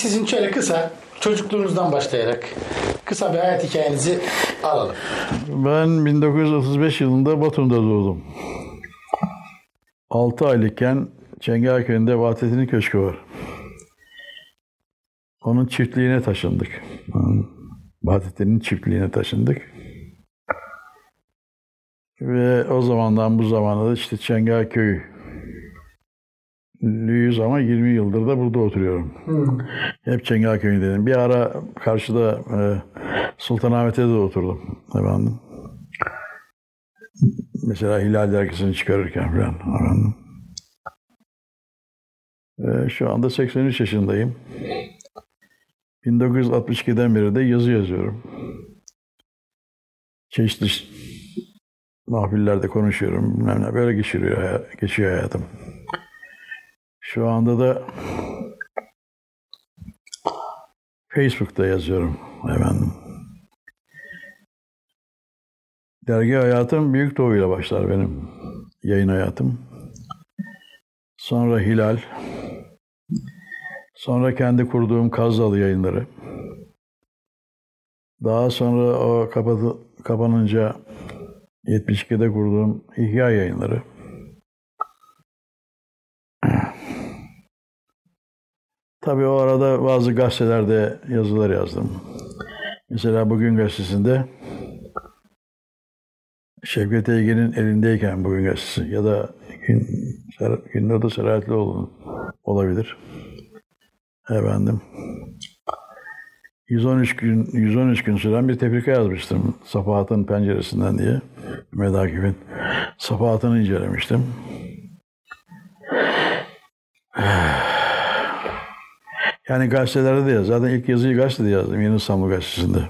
sizin şöyle kısa çocukluğunuzdan başlayarak kısa bir hayat hikayenizi alalım. Ben 1935 yılında Batum'da doğdum. 6 aylıkken Çengelköy'ünde Vahdettin'in köşkü var. Onun çiftliğine taşındık. Vahdettin'in çiftliğine taşındık. Ve o zamandan bu zamana da işte Çengelköy Lüyüz ama 20 yıldır da burada oturuyorum. Hep Çengelköy'deydim. Bir ara karşıda e, Sultanahmet'te de oturdum. Efendim. Mesela Hilal dergisini çıkarırken falan. Efendim. E, şu anda 83 yaşındayım. 1962'den beri de yazı yazıyorum. Çeşitli mahfillerde konuşuyorum. Böyle geçiyor, geçiyor hayatım. Şu anda da Facebook'ta yazıyorum efendim. Dergi hayatım Büyük Doğu ile başlar benim yayın hayatım. Sonra Hilal. Sonra kendi kurduğum Kazdalı yayınları. Daha sonra o kapadı, kapanınca 72'de kurduğum İhya yayınları. Tabii o arada bazı gazetelerde yazılar yazdım. Mesela Bugün Gazetesi'nde Şevket Eygen'in elindeyken Bugün Gazetesi ya da Gün, Gündoğdu Selahatlioğlu'nun olabilir. Efendim. 113 gün 113 gün süren bir tefrika yazmıştım Safahat'ın penceresinden diye. Mehmet Akif'in Safahat'ını incelemiştim. Yani gazetelerde de yaz. Zaten ilk yazıyı gazetede yazdım. Yeni İstanbul Gazetesi'nde.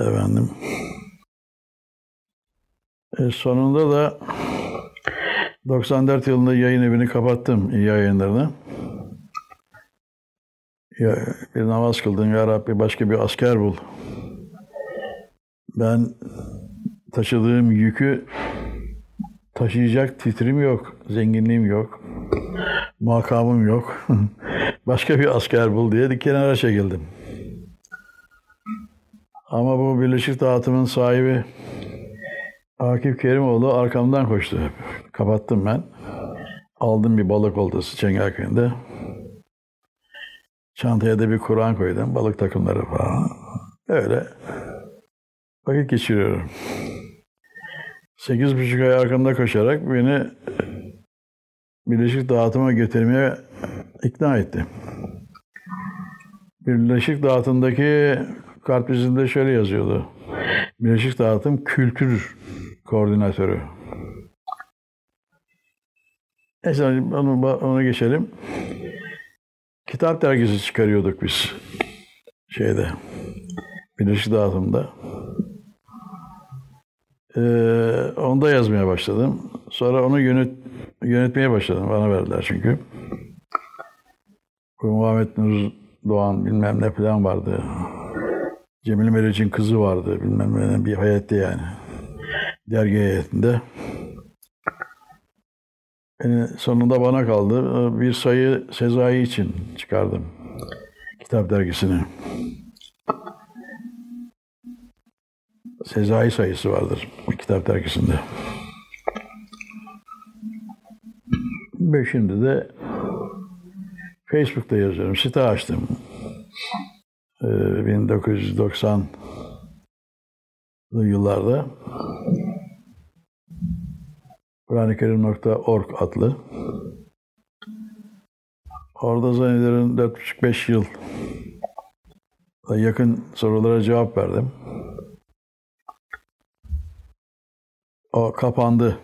Efendim. E, sonunda da 94 yılında yayın evini kapattım. iyi yayınlarını. Ya, bir namaz kıldın ya Rabbi başka bir asker bul. Ben taşıdığım yükü taşıyacak titrim yok, zenginliğim yok, makamım yok. başka bir asker bul diye kenara çekildim. Ama bu Birleşik Dağıtım'ın sahibi Akif Kerimoğlu arkamdan koştu. Kapattım ben. Aldım bir balık oltası Çengelköy'ünde. Çantaya da bir Kur'an koydum. Balık takımları falan. Öyle vakit geçiriyorum. Sekiz buçuk ay arkamda koşarak beni Birleşik Dağıtım'a getirmeye ikna etti. Birleşik Dağıtım'daki kartvizinde şöyle yazıyordu. Birleşik Dağıtım Kültür Koordinatörü. Neyse onu, onu geçelim. Kitap dergisi çıkarıyorduk biz şeyde Birleşik Dağıtım'da. Ee, onda yazmaya başladım. Sonra onu yönet, yönetmeye başladım. Bana verdiler çünkü. Muhammed Nur Doğan bilmem ne falan vardı. Cemil Meriç'in kızı vardı. Bilmem ne bir hayatta yani. Dergi heyetinde. Yani sonunda bana kaldı. Bir sayı Sezai için çıkardım. Kitap dergisini. Sezai sayısı vardır bu kitap dergisinde. Ve şimdi de Facebook'ta yazıyorum. Site açtım. Ee, 1990 yıllarda Kur'an-ı adlı. Orada zannederim 4,5-5 yıl yakın sorulara cevap verdim. O kapandı.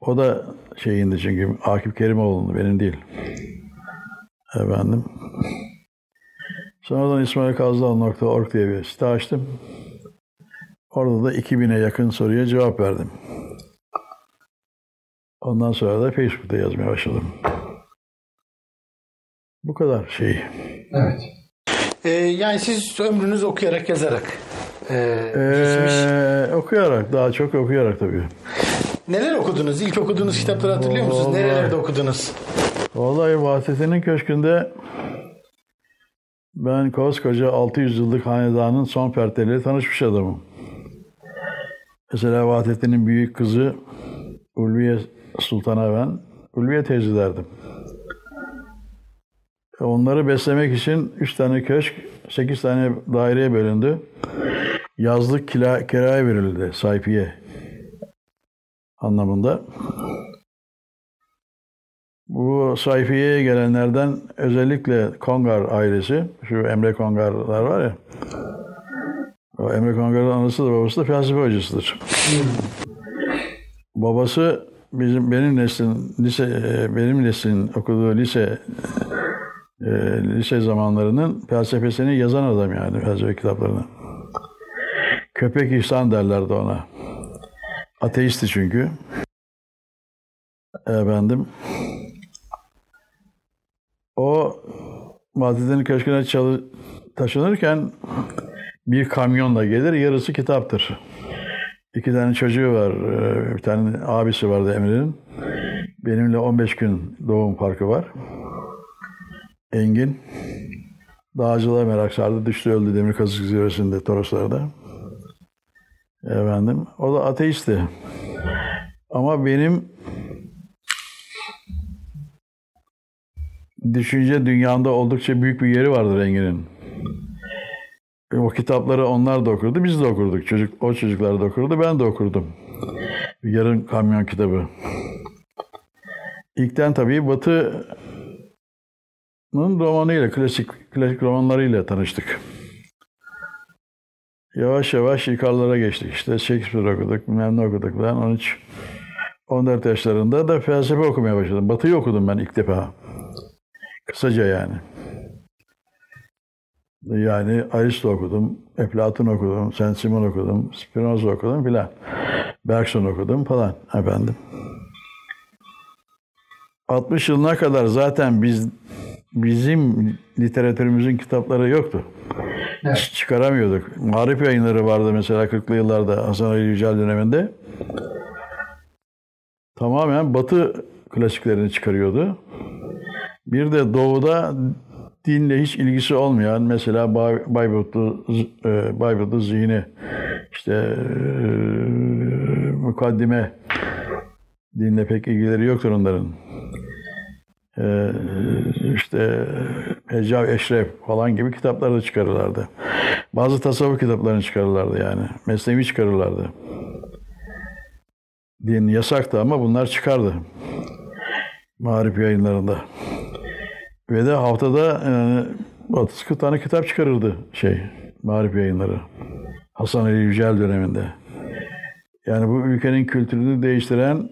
O da şeyindi çünkü Akif Kerimoğlu'nun benim değil. Efendim. Sonradan İsmail diye bir site açtım. Orada da 2000'e yakın soruya cevap verdim. Ondan sonra da Facebook'ta yazmaya başladım. Bu kadar şey. Evet. Ee, yani siz ömrünüz okuyarak yazarak e, ee, Okuyarak, daha çok okuyarak tabii. Neler okudunuz? İlk okuduğunuz kitapları hatırlıyor musunuz? Vallahi, Nerelerde okudunuz? Vallahi Vahdettin'in köşkünde Ben koskoca 600 yıllık hanedanın son fertleriyle tanışmış adamım. Mesela Vahdettin'in büyük kızı Ulviye Sultan'a ben Ulviye teyze derdim. Onları beslemek için 3 tane köşk, 8 tane daireye bölündü. Yazlık kira, kiraya verildi sahipiye anlamında. Bu sayfiyeye gelenlerden özellikle Kongar ailesi, şu Emre Kongarlar var ya, o Emre Kongar'ın anası da babası da felsefe hocasıdır. Babası bizim benim neslin lise benim neslin okuduğu lise e, lise zamanlarının felsefesini yazan adam yani felsefe kitaplarını. Köpek İhsan derlerdi ona. Ateisti çünkü. Efendim. O Vahdettin'in köşküne çalı, taşınırken bir kamyonla gelir, yarısı kitaptır. İki tane çocuğu var, ee, bir tane abisi vardı Emre'nin. Benimle 15 gün doğum farkı var. Engin. Dağcılığa merak sardı, düştü öldü demir kazık zirvesinde Toroslar'da. Efendim, o da ateisti. Ama benim düşünce dünyamda oldukça büyük bir yeri vardır Engin'in. O kitapları onlar da okurdu, biz de okurduk. Çocuk, o çocuklar da okurdu, ben de okurdum. Yarın kamyon kitabı. İlkten tabii Batı'nın romanıyla, klasik, klasik romanlarıyla tanıştık. Yavaş yavaş yukarılara geçtik. İşte Shakespeare okuduk, bilmem ne okuduk falan. 13, 14 yaşlarında da felsefe okumaya başladım. Batı'yı okudum ben ilk defa. Kısaca yani. Yani Aristo okudum, Eflatun okudum, Saint Simon okudum, Spinoza okudum filan. Bergson okudum falan efendim. 60 yılına kadar zaten biz bizim literatürümüzün kitapları yoktu. Evet. Çıkaramıyorduk. Marif yayınları vardı mesela 40'lı yıllarda Hasan Ali Yücel döneminde. Tamamen Batı klasiklerini çıkarıyordu. Bir de Doğu'da dinle hiç ilgisi olmayan mesela Bay- Bayburtlu, e, Bayburtlu zihni, işte e, mukaddime dinle pek ilgileri yoktur onların. E, işte Heccav Eşref falan gibi kitaplar da çıkarırlardı. Bazı tasavvuf kitaplarını çıkarırlardı yani. Mesnevi çıkarırlardı. Din yasaktı ama bunlar çıkardı. Marif yayınlarında. Ve de haftada yani 30 tane kitap çıkarırdı şey Marif yayınları. Hasan Ali Yücel döneminde. Yani bu ülkenin kültürünü değiştiren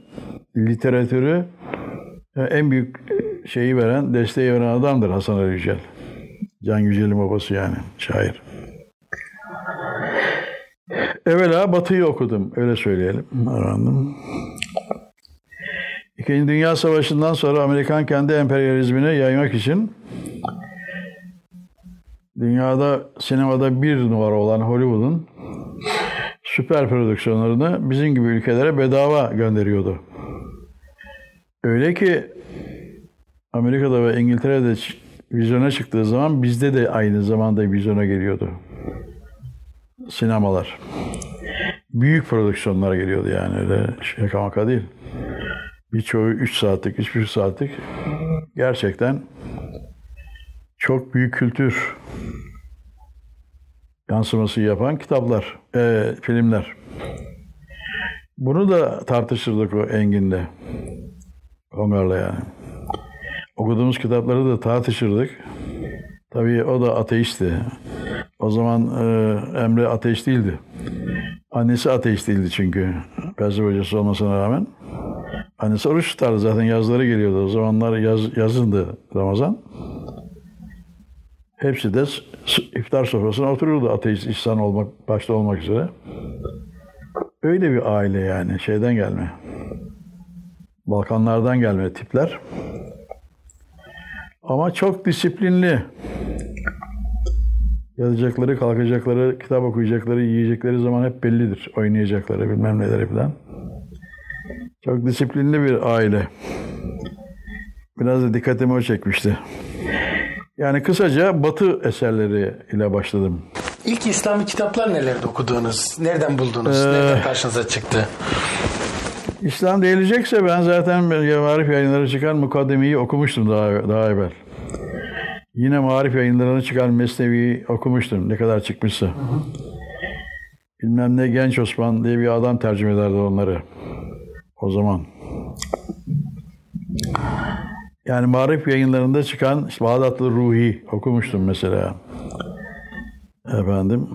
literatürü e, en büyük şeyi veren, desteği veren adamdır Hasan Ali Yücel. Can Yücel'in babası yani, şair. Evvela Batı'yı okudum, öyle söyleyelim. Efendim. İkinci Dünya Savaşı'ndan sonra Amerikan kendi emperyalizmini yaymak için dünyada sinemada bir numara olan Hollywood'un süper prodüksiyonlarını bizim gibi ülkelere bedava gönderiyordu. Öyle ki Amerika'da ve İngiltere'de vizyona çıktığı zaman bizde de aynı zamanda vizyona geliyordu. Sinemalar. Büyük prodüksiyonlara geliyordu yani öyle şaka maka değil. Birçoğu 3 saatlik, 3,5 saatlik gerçekten çok büyük kültür yansıması yapan kitaplar, e, filmler. Bunu da tartışırdık o Engin'le. Kongar'la yani. Okuduğumuz kitapları da tartışırdık. Tabii o da ateistti. O zaman e, Emre ateist değildi. Annesi ateist değildi çünkü. Felsefe hocası olmasına rağmen. Annesi oruç tutardı zaten yazları geliyordu. O zamanlar yaz, yazındı Ramazan. Hepsi de iftar sofrasına otururdu ateist İhsan olmak, başta olmak üzere. Öyle bir aile yani şeyden gelme. Balkanlardan gelme tipler. Ama çok disiplinli. Yazacakları, kalkacakları, kitap okuyacakları, yiyecekleri zaman hep bellidir. Oynayacakları, bilmem neleri falan. Çok disiplinli bir aile. Biraz da dikkatimi o çekmişti. Yani kısaca Batı eserleri ile başladım. İlk İslami kitaplar nelerdi okuduğunuz? Nereden buldunuz? Nereden karşınıza çıktı? İslam değilecekse ben zaten Marif yayınları çıkan Mukaddeme'yi okumuştum daha, daha evvel. Yine Marif yayınlarına çıkan Mesnevi'yi okumuştum. Ne kadar çıkmışsa. Bilmem ne Genç Osman diye bir adam tercüme ederdi onları. O zaman. Yani Marif yayınlarında çıkan işte Bağdatlı Ruhi okumuştum mesela. Efendim.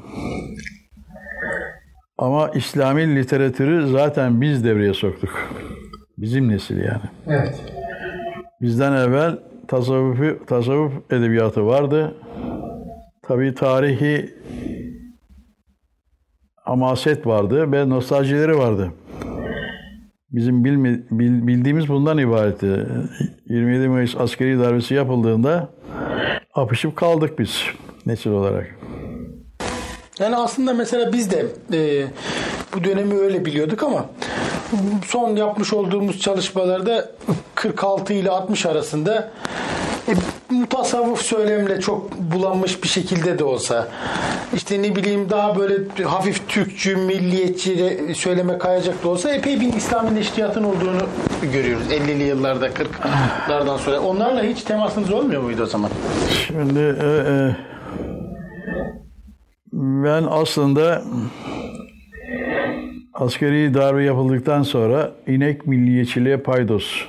Ama İslami literatürü zaten biz devreye soktuk. Bizim nesil yani. Evet. Bizden evvel tasavvufi, tasavvuf edebiyatı vardı. Tabii tarihi amaset vardı ve nostaljileri vardı. Bizim bilmi, bil- bildiğimiz bundan ibaretti. 27 Mayıs askeri darbesi yapıldığında apışıp kaldık biz nesil olarak. Yani aslında mesela biz de e, bu dönemi öyle biliyorduk ama son yapmış olduğumuz çalışmalarda 46 ile 60 arasında e, mutasavvuf söylemle çok bulanmış bir şekilde de olsa işte ne bileyim daha böyle hafif Türkçü, milliyetçi söyleme kayacak da olsa epey bir İslami neşriyatın olduğunu görüyoruz 50'li yıllarda 40'lardan sonra. Onlarla hiç temasınız olmuyor muydu o zaman? Şimdi e, e, ben aslında askeri darbe yapıldıktan sonra inek milliyetçiliğe paydos.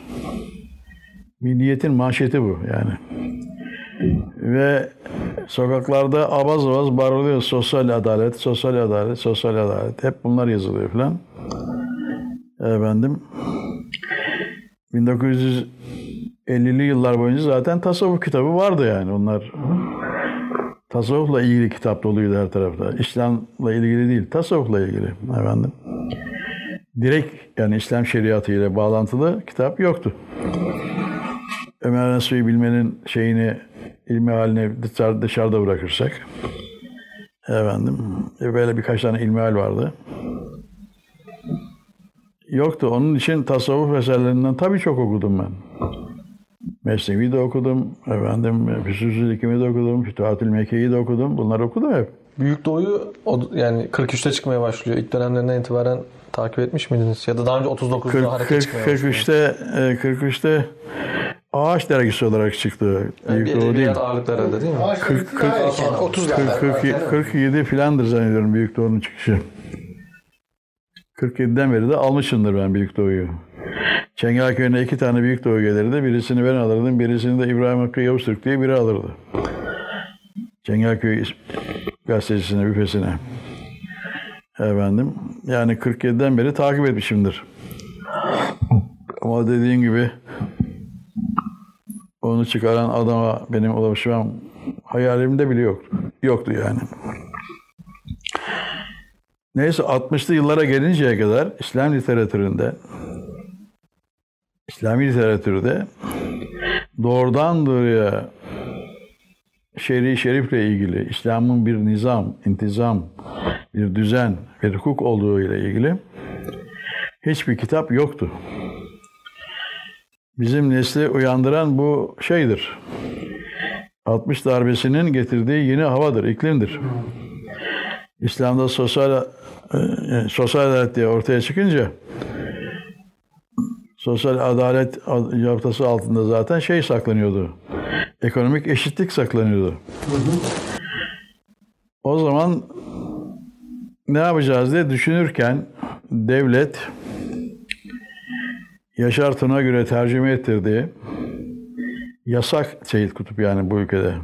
Milliyetin manşeti bu yani. Ve sokaklarda avaz avaz bağırılıyor sosyal adalet, sosyal adalet, sosyal adalet. Hep bunlar yazılıyor falan. Efendim. 1950'li yıllar boyunca zaten tasavvuf kitabı vardı yani onlar. Tasavvufla ilgili kitap doluydu her tarafta. İslam'la ilgili değil, tasavvufla ilgili efendim. Direkt yani İslam şeriatı ile bağlantılı kitap yoktu. Ömer Nasuhi bilmenin şeyini ilmi haline dışarı- dışarıda bırakırsak efendim böyle birkaç tane ilmi hal vardı. Yoktu. Onun için tasavvuf eserlerinden tabii çok okudum ben. Mesnevi de okudum. Efendim Füsusül Hikim'i de okudum. Fütuhatül Mekke'yi de okudum. Bunları okudum hep. Büyük Doğu'yu yani 43'te çıkmaya başlıyor. İlk dönemlerinden itibaren takip etmiş miydiniz? Ya da daha önce 39'da 40, hareket 40, çıkmaya başlıyor. 43'te e, 43'te ağaç dergisi olarak çıktı. Yani Büyük bir Doğu değil. herhalde değil mi? 40, 40, 30'larda. 40, 47 filandır zannediyorum Büyük Doğu'nun çıkışı. 47'den beri de almışımdır ben Büyük Doğu'yu. Çengelköy'üne iki tane Büyük Doğu gelirdi. Birisini ben alırdım. Birisini de İbrahim Hakkı Yavuz Türk diye biri alırdı. Çengelköy gazetecisine, büfesine. Efendim. Yani 47'den beri takip etmişimdir. Ama dediğim gibi onu çıkaran adama benim ulaşmam hayalimde bile yoktu. Yoktu yani. Neyse 60'lı yıllara gelinceye kadar İslam literatüründe İslami literatürde doğrudan doğruya şer'i şerifle ilgili İslam'ın bir nizam, intizam, bir düzen, bir hukuk olduğu ile ilgili hiçbir kitap yoktu. Bizim nesli uyandıran bu şeydir. 60 darbesinin getirdiği yeni havadır, iklimdir. İslam'da sosyal e, sosyal adalet diye ortaya çıkınca sosyal adalet yaftası altında zaten şey saklanıyordu. Ekonomik eşitlik saklanıyordu. O zaman ne yapacağız diye düşünürken devlet Yaşar Tun'a göre tercüme ettirdiği yasak Seyit Kutup yani bu ülkede.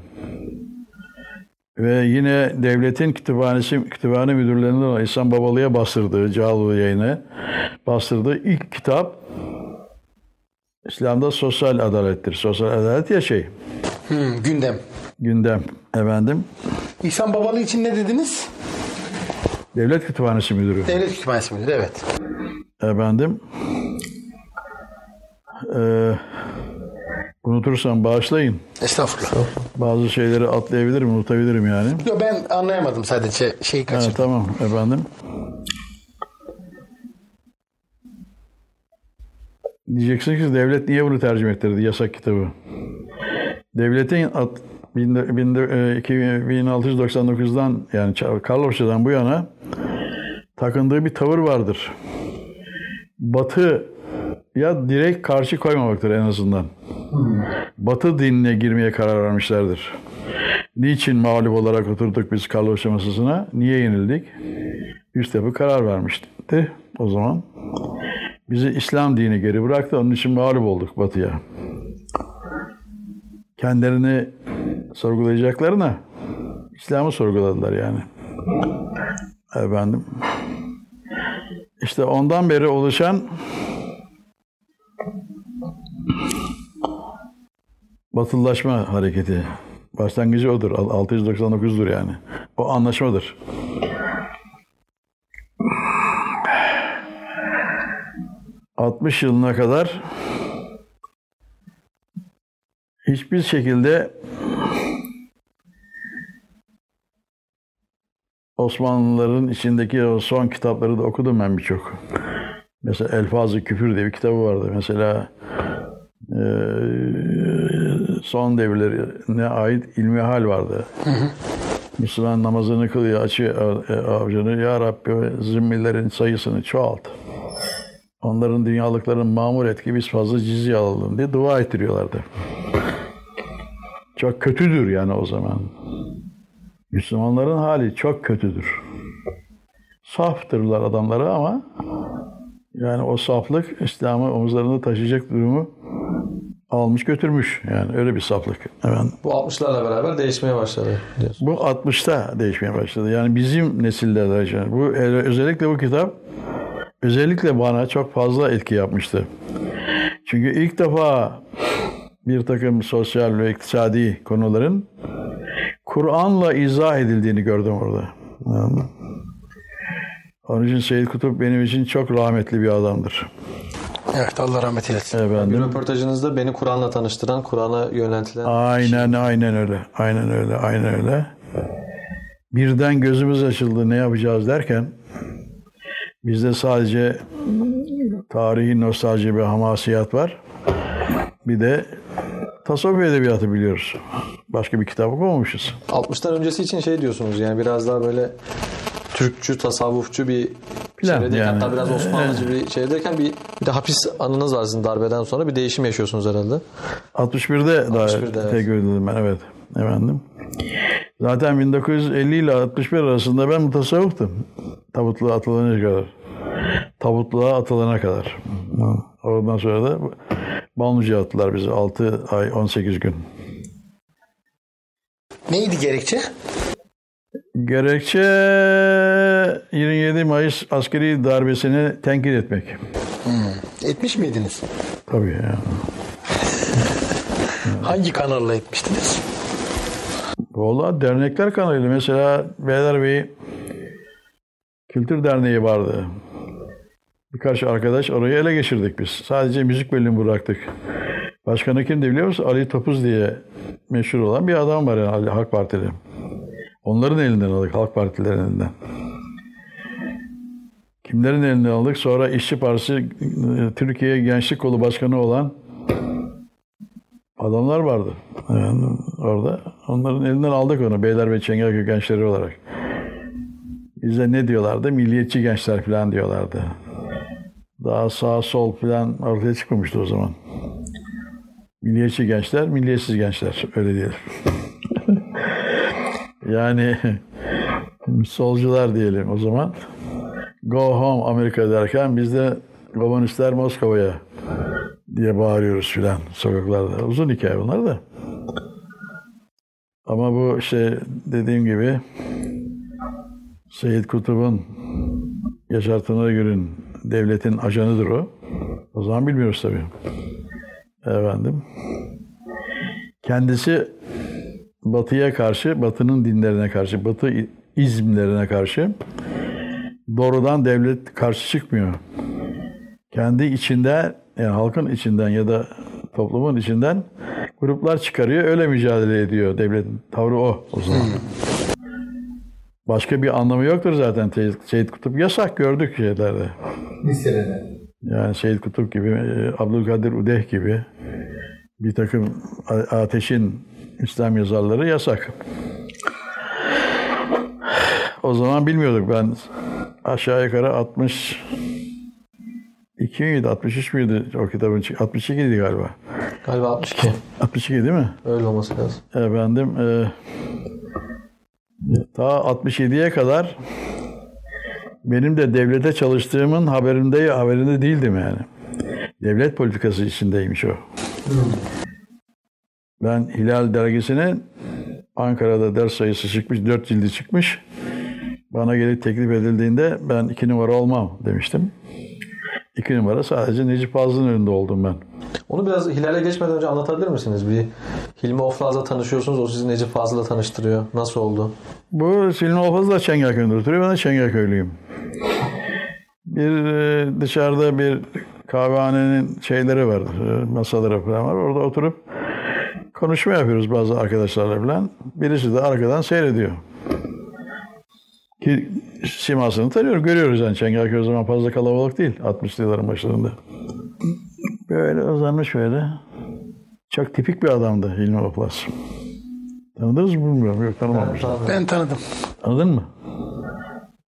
Ve yine devletin kütüphanesi, kütüphane müdürlerinden olan İhsan Babalı'ya bastırdığı, Cağaloğlu yayını bastırdığı ilk kitap İslam'da sosyal adalettir. Sosyal adalet ya şey, Hmm, gündem. gündem efendim. İhsan Babalı için ne dediniz? Devlet kütüphanesi müdürü Devlet Kütüphanesi müdürü evet. efendim. Ee, unutursam bağışlayın. Estağfurullah. Bazı şeyleri atlayabilirim, unutabilirim yani. Yo, ben anlayamadım sadece şeyi Ha, kaçırdım. tamam efendim. Diyeceksin ki devlet niye bunu tercüme ettirdi yasak kitabı? Devletin at- bin- bin- e, iki- 1699'dan yani Karlofça'dan bu yana takındığı bir tavır vardır. Batı ya direkt karşı koymamaktır en azından. Batı dinine girmeye karar vermişlerdir. Niçin mağlup olarak oturduk biz Karlofça masasına? Niye yenildik? Üst yapı karar vermişti o zaman. Bizi İslam dini geri bıraktı. Onun için mağlup olduk Batı'ya. Kendilerini sorgulayacaklarına İslam'ı sorguladılar yani. Efendim. İşte ondan beri oluşan batılılaşma hareketi. Başlangıcı odur. 699'dur yani. O anlaşmadır. ...60 yılına kadar... ...hiçbir şekilde... Osmanlıların içindeki o son kitapları da okudum ben birçok. Mesela Elfazı Küfür diye bir kitabı vardı. Mesela e, son devirlerine ait ilmihal vardı. Müslüman namazını kılıyor, açıyor e, avucunu. Ya Rabbi zimmilerin sayısını çoğalt. Onların dünyalıklarını mamur et ki biz fazla cizye alalım diye dua ettiriyorlardı. Çok kötüdür yani o zaman. Müslümanların hali çok kötüdür. Saftırlar adamları ama yani o saflık İslam'ı omuzlarında taşıyacak durumu almış götürmüş. Yani öyle bir saflık. Efendim. Bu 60'larla beraber değişmeye başladı diyorsun. Bu 60'ta değişmeye başladı. Yani bizim nesillerde. Bu özellikle bu kitap özellikle bana çok fazla etki yapmıştı. Çünkü ilk defa bir takım sosyal ve iktisadi konuların Kur'an'la izah edildiğini gördüm orada. Anladın mı? Onun için Seyyid Kutup benim için çok rahmetli bir adamdır. Evet Allah rahmet eylesin. Bir Efendim. röportajınızda beni Kur'an'la tanıştıran, Kur'an'a yöneltilen Aynen aynen öyle. Aynen öyle. Aynen öyle. Birden gözümüz açıldı ne yapacağız derken bizde sadece tarihi nostalji ve hamasiyat var. Bir de tasavvuf edebiyatı biliyoruz. Başka bir kitap okumamışız. 60'tan öncesi için şey diyorsunuz yani biraz daha böyle Türkçü, tasavvufçu bir Plan çevredeyken yani. hatta biraz Osmanlıcı bir çevredeyken bir, bir de hapis anınız var sizin darbeden sonra bir değişim yaşıyorsunuz herhalde. 61'de daha 61'de, evet. tek ben evet. Efendim. Zaten 1950 ile 61 arasında ben mutasavvuftum. Tabutluğa atılana kadar. Tabutluğa atılana kadar. Oradan sonra da Balmucu'ya attılar bizi. 6 ay 18 gün. Neydi gerekçe? Gerekçe 27 Mayıs askeri darbesini tenkit etmek. Etmiş miydiniz? Tabii yani. Hangi kanalla etmiştiniz? Valla dernekler kanalıydı. Mesela Beylerbeyi Kültür Derneği vardı. Birkaç arkadaş orayı ele geçirdik biz. Sadece müzik bölümü bıraktık. Başkanı kimdi biliyor musun? Ali Topuz diye meşhur olan bir adam var yani Ali Halk Partili. Onların elinden aldık, Halk Partilerin elinden. Kimlerin elinden aldık? Sonra İşçi Partisi e, Türkiye Gençlik Kolu Başkanı olan adamlar vardı. Yani orada. Onların elinden aldık onu. Beyler ve Çengelköy gençleri olarak. Bize ne diyorlardı? Milliyetçi gençler falan diyorlardı. Daha sağ sol falan ortaya çıkmamıştı o zaman. Milliyetçi gençler, milliyetsiz gençler. Öyle diyelim. Yani solcular diyelim o zaman. Go home Amerika derken biz de komünistler Moskova'ya diye bağırıyoruz filan sokaklarda. Uzun hikaye bunlar da. Ama bu işte dediğim gibi Seyyid Kutup'un Yaşar Pınargül'ün devletin ajanıdır o. O zaman bilmiyoruz tabii. Efendim. Kendisi Batı'ya karşı, Batı'nın dinlerine karşı, Batı izmlerine karşı doğrudan devlet karşı çıkmıyor. Kendi içinde, yani halkın içinden ya da toplumun içinden gruplar çıkarıyor, öyle mücadele ediyor. Devletin tavrı o o zaman. Başka bir anlamı yoktur zaten Seyyid Kutup. Yasak gördük şeylerde. Listelerde. Yani Seyyid Kutup gibi, e, Abdülkadir Udeh gibi bir takım ateşin İslam yazarları yasak. O zaman bilmiyorduk ben aşağı yukarı 60 2 miydi 63 müydü o kitabın çık- 62 idi galiba. Galiba 62. 62 değil mi? Öyle olması lazım. Efendim e, ta 67'ye kadar benim de devlete çalıştığımın haberinde haberinde değildim yani. Devlet politikası içindeymiş o. Ben Hilal dergisinin Ankara'da ders sayısı çıkmış, 4 cildi çıkmış. Bana gelip teklif edildiğinde ben iki numara olmam demiştim. İki numara sadece Necip Fazıl'ın önünde oldum ben. Onu biraz Hilal'e geçmeden önce anlatabilir misiniz? Bir Hilmi Oflaz'la tanışıyorsunuz. O sizi Necip Fazıl'la tanıştırıyor. Nasıl oldu? Bu Silin Ofaz da Çengelköy'ünde oturuyor. Ben de Çengelköylüyüm. Bir e, dışarıda bir kahvehanenin şeyleri var, e, masaları falan var. Orada oturup konuşma yapıyoruz bazı arkadaşlarla falan. Birisi de arkadan seyrediyor. Ki simasını tanıyoruz, görüyoruz yani. Çengelköy o zaman fazla kalabalık değil. 60'lı yılların başlarında. Böyle uzanmış böyle. Çok tipik bir adamdı Hilmi Oflaz. Tanıdınız mı bilmiyorum. Yok tanımamıştım. Ben tanıdım. Anladın mı?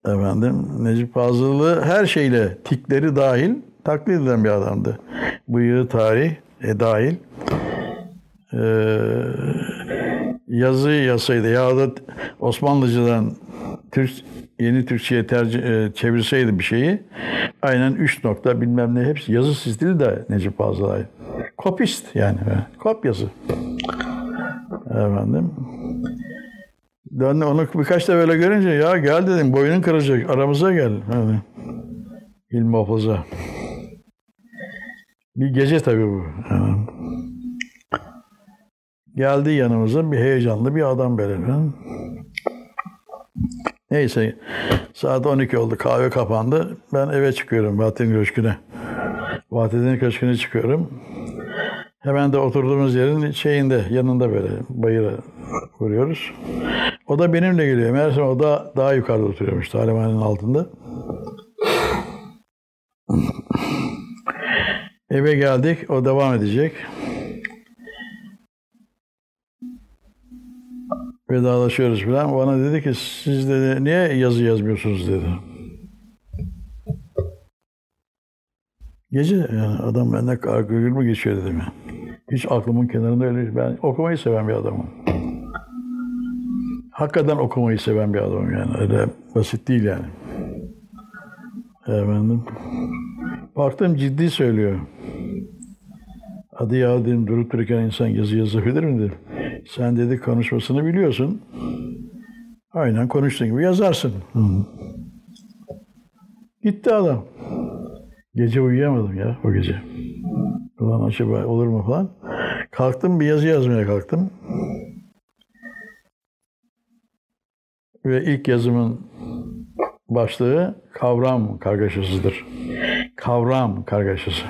Efendim Necip Fazıl'ı her şeyle tikleri dahil taklit eden bir adamdı. Bıyığı tarih e, dahil. Ee, yazı yazsaydı ya da Osmanlıcadan Türk yeni Türkçe'ye tercih, e, çevirseydi bir şeyi aynen 3 nokta bilmem ne hepsi yazı stili de Necip Fazıl'a ait. Kopist yani. Kopyası. Efendim. Döndü onu birkaç da böyle görünce ya gel dedim boynun kırılacak aramıza gel. Yani. İlmi Hafız'a. Bir gece tabii bu. Yani. Geldi yanımıza bir heyecanlı bir adam falan. Neyse saat 12 oldu kahve kapandı. Ben eve çıkıyorum Vahdettin Köşkü'ne. Vahdettin Köşkü'ne çıkıyorum. Hemen de oturduğumuz yerin şeyinde yanında böyle bayıra vuruyoruz. O da benimle geliyor. Meğerse o da daha yukarıda oturuyormuş. Talimhanenin altında. Eve geldik. O devam edecek. Vedalaşıyoruz falan. Bana dedi ki siz dedi niye yazı yazmıyorsunuz dedi. Gece yani adam benden gül mü geçiyor dedim ya. Hiç aklımın kenarında öyle ben okumayı seven bir adamım. Hakikaten okumayı seven bir adamım yani. Öyle basit değil yani. Efendim. Baktım ciddi söylüyor. Hadi ya dedim durup dururken insan yazı yazabilir mi dedim. Sen dedi konuşmasını biliyorsun. Aynen konuştuğun gibi yazarsın. Hı. Gitti adam. Gece uyuyamadım ya o gece. Ulan acaba olur mu falan. Kalktım bir yazı yazmaya kalktım. Ve ilk yazımın başlığı kavram kargaşasıdır. Kavram kargaşası.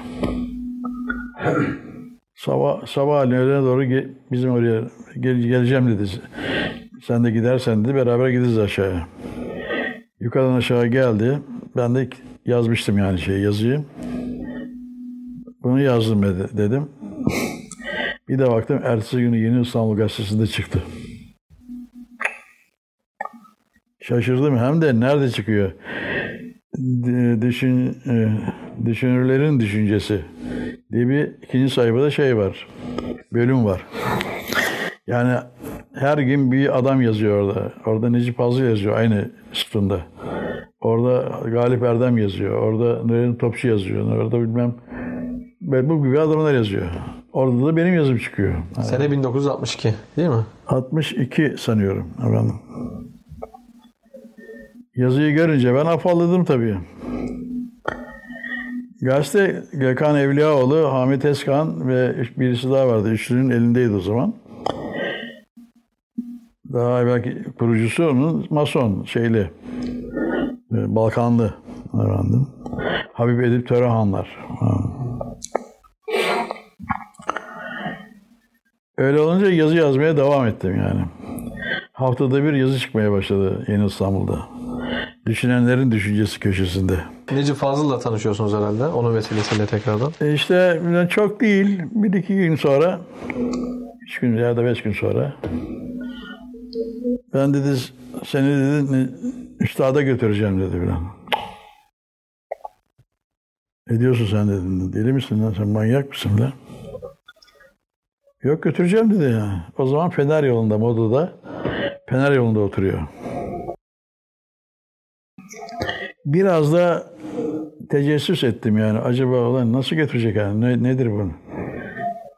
Sabah, sabah öğlene doğru ge- bizim oraya gel- geleceğim dedi. Sen de gidersen dedi beraber gideriz aşağıya. Yukarıdan aşağı geldi. Ben de yazmıştım yani şey yazıyı. Bunu yazdım dedi- dedim. Bir de baktım ertesi günü Yeni İstanbul Gazetesi'nde çıktı. Şaşırdım hem de nerede çıkıyor? Düşün, e, düşünürlerin düşüncesi diye bir ikinci sayfada şey var. Bölüm var. Yani her gün bir adam yazıyor orada. Orada Necip Fazıl yazıyor aynı sütunda. Orada Galip Erdem yazıyor. Orada Nurettin Topçu yazıyor. Orada bilmem ve bu gibi adamlar yazıyor. Orada da benim yazım çıkıyor. Sene 1962 değil mi? 62 sanıyorum efendim. Yazıyı görünce ben afalladım tabii. Gazete Gökhan Evliyaoğlu, Hamit Eskan ve birisi daha vardı. Üçlünün elindeydi o zaman. Daha belki kurucusu onun Mason şeyli. e, Balkanlı efendim. Habib Edip Törehanlar. Ha. Öyle olunca yazı yazmaya devam ettim yani. Haftada bir yazı çıkmaya başladı Yeni İstanbul'da. Düşünenlerin düşüncesi köşesinde. Necip Fazıl'la tanışıyorsunuz herhalde. Onun vesilesiyle tekrardan. E işte çok değil. Bir iki gün sonra Üç gün ya da beş gün sonra. Ben dedi seni dedi üstada götüreceğim dedi filan. Ne diyorsun sen dedim. Deli misin lan sen manyak mısın lan? Yok götüreceğim dedi ya. O zaman Fener yolunda Moda'da Fener yolunda oturuyor. Biraz da tecessüs ettim yani. Acaba olan nasıl götürecek yani? Ne, nedir bu?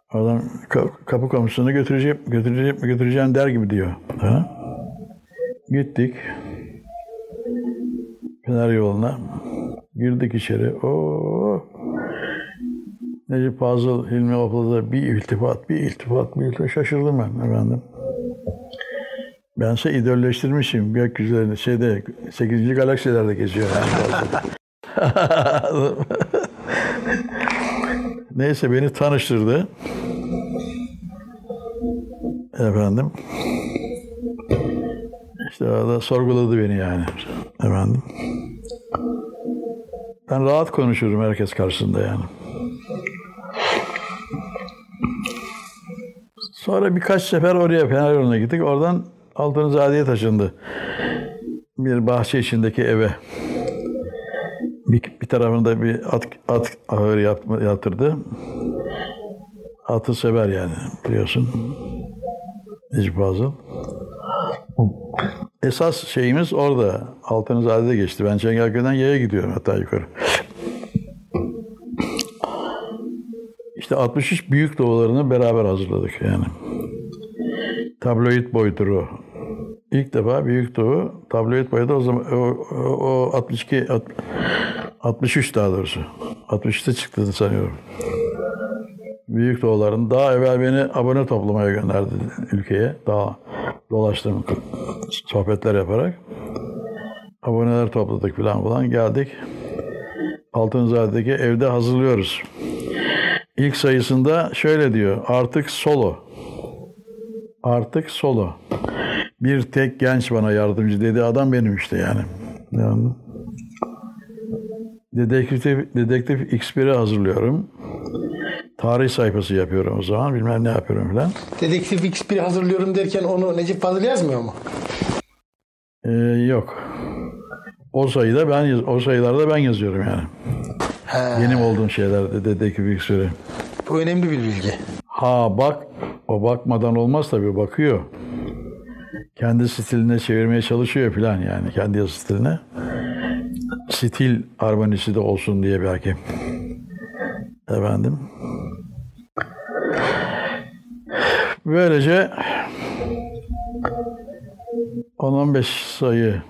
Adam ka- kapı komşusunu götürecek, götürecek mi götüreceğim der gibi diyor. Ha? Gittik. Fener yoluna. Girdik içeri. Oo. Necip Fazıl Hilmi Opla'da bir iltifat, bir iltifat, bir iltifat. Şaşırdım ben efendim. Bense idolleştirmişim gökyüzlerinde şeyde 8. galaksilerde geziyor. Neyse beni tanıştırdı. Efendim. İşte orada sorguladı beni yani. Efendim. Ben rahat konuşurum herkes karşısında yani. Sonra birkaç sefer oraya Fener yoluna gittik. Oradan Altınzade'ye taşındı. Bir bahçe içindeki eve. Bir, bir tarafında bir at, at ahırı yapma, yaptırdı. Atı sever yani biliyorsun. Necip Fazıl. Esas şeyimiz orada. Altınzade'de geçti. Ben Çengelköy'den yaya gidiyorum hatta yukarı. İşte 63 büyük doğularını beraber hazırladık yani. Tabloid boyutur o. İlk defa Büyük Doğu tabloid boyutu o zaman o, o, o 62 alt- 63 daha doğrusu. 63'te çıktı sanıyorum. Büyük Doğuların daha evvel beni abone toplamaya gönderdi ülkeye. Daha dolaştım sohbetler yaparak. Aboneler topladık falan falan geldik. Altınzade'deki evde hazırlıyoruz. İlk sayısında şöyle diyor. Artık solo. Artık solo. Bir tek genç bana yardımcı dedi adam benim işte yani. yani dedektif, dedektif X1'i hazırlıyorum. Tarih sayfası yapıyorum o zaman. Bilmem ne yapıyorum falan. Dedektif X1 hazırlıyorum derken onu Necip Fazıl yazmıyor mu? Ee, yok. O sayıda ben yaz- o sayılarda ben yazıyorum yani. He, Benim olduğum şeylerde dedektif X1'i. bu önemli bir bilgi. Ha bak, o bakmadan olmaz tabii bakıyor. Kendi stiline çevirmeye çalışıyor filan yani kendi yazı stiline. Stil harmonisi de olsun diye belki. Efendim. Böylece 10-15 sayı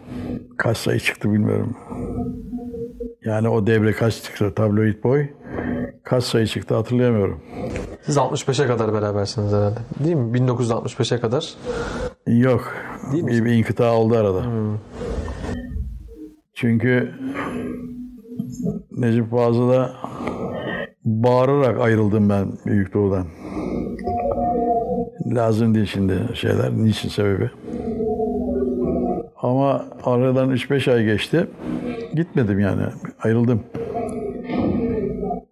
kaç sayı çıktı bilmiyorum. Yani o devre kaç çıktı tabloid boy kaç sayı çıktı hatırlayamıyorum. Siz 65'e kadar berabersiniz herhalde. Değil mi? 1965'e kadar. Yok. Değil mi? bir, bir inkıta oldu arada. Çünkü Necip Fazıl'a bağırarak ayrıldım ben Büyük Doğu'dan. Lazım değil şimdi şeyler. Niçin sebebi? Ama aradan 3-5 ay geçti. Gitmedim yani. Ayrıldım.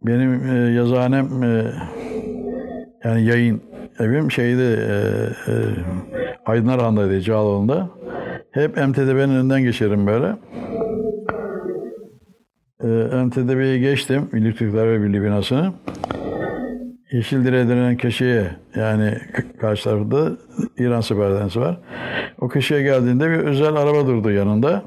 Benim e, yazıhanem e, yani yayın evim şeyde e, e, Aydınarhan'daydı Cağaloğlu'nda. Hep MTDB'nin önünden geçerim böyle. E, MTDB'yi geçtim. Milli Türkler ve Birliği binasını. Yeşildire denen köşeye yani karşı tarafta İran Siperdensi var. O köşeye geldiğinde bir özel araba durdu yanında.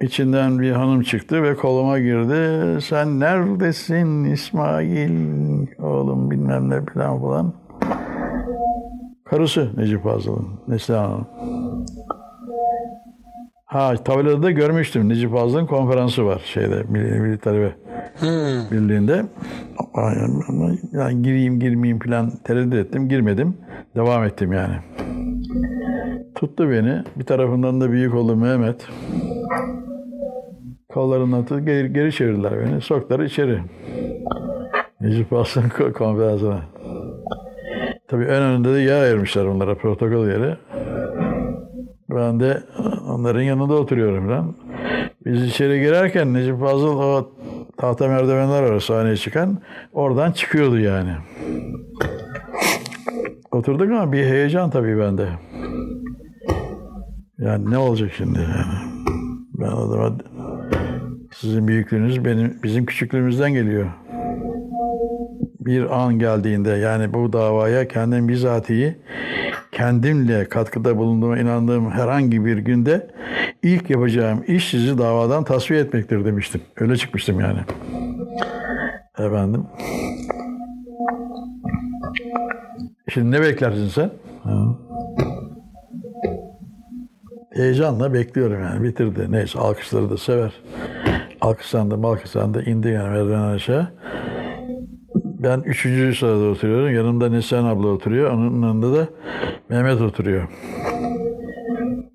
İçinden bir hanım çıktı ve koluma girdi. Sen neredesin İsmail oğlum bilmem ne falan falan. Karısı Necip Fazıl'ın, Neslihan Hanım. Ha tabelada da görmüştüm. Necip Fazıl'ın konferansı var şeyde Milli, Milli Talebe Birliği'nde. Ama ama yani gireyim girmeyeyim falan tereddüt ettim. Girmedim. Devam ettim yani. Tuttu beni. Bir tarafından da büyük oğlu Mehmet. Kollarından tutup geri, geri çevirdiler beni. Soktular içeri. Necip Fazıl'ın ko- konferansına. Tabii en önünde de yer ayırmışlar onlara protokol yeri. Ben de onların yanında oturuyorum lan. Biz içeri girerken Necip Fazıl o tahta merdivenler var sahneye çıkan. Oradan çıkıyordu yani. Oturduk ama bir heyecan tabii bende. Yani ne olacak şimdi yani? Ben adama sizin büyüklüğünüz benim bizim küçüklüğümüzden geliyor. Bir an geldiğinde yani bu davaya kendim bizatihi kendimle katkıda bulunduğuma inandığım herhangi bir günde ilk yapacağım iş sizi davadan tasfiye etmektir demiştim. Öyle çıkmıştım yani. Efendim. Şimdi ne beklersin sen? Heyecanla bekliyorum yani. Bitirdi. Neyse alkışları da sever. Alkışlandı malkışlandı. indi yani merdiven aşağı. Ben üçüncü sırada oturuyorum. Yanımda Neslihan abla oturuyor. Onun yanında da Mehmet oturuyor.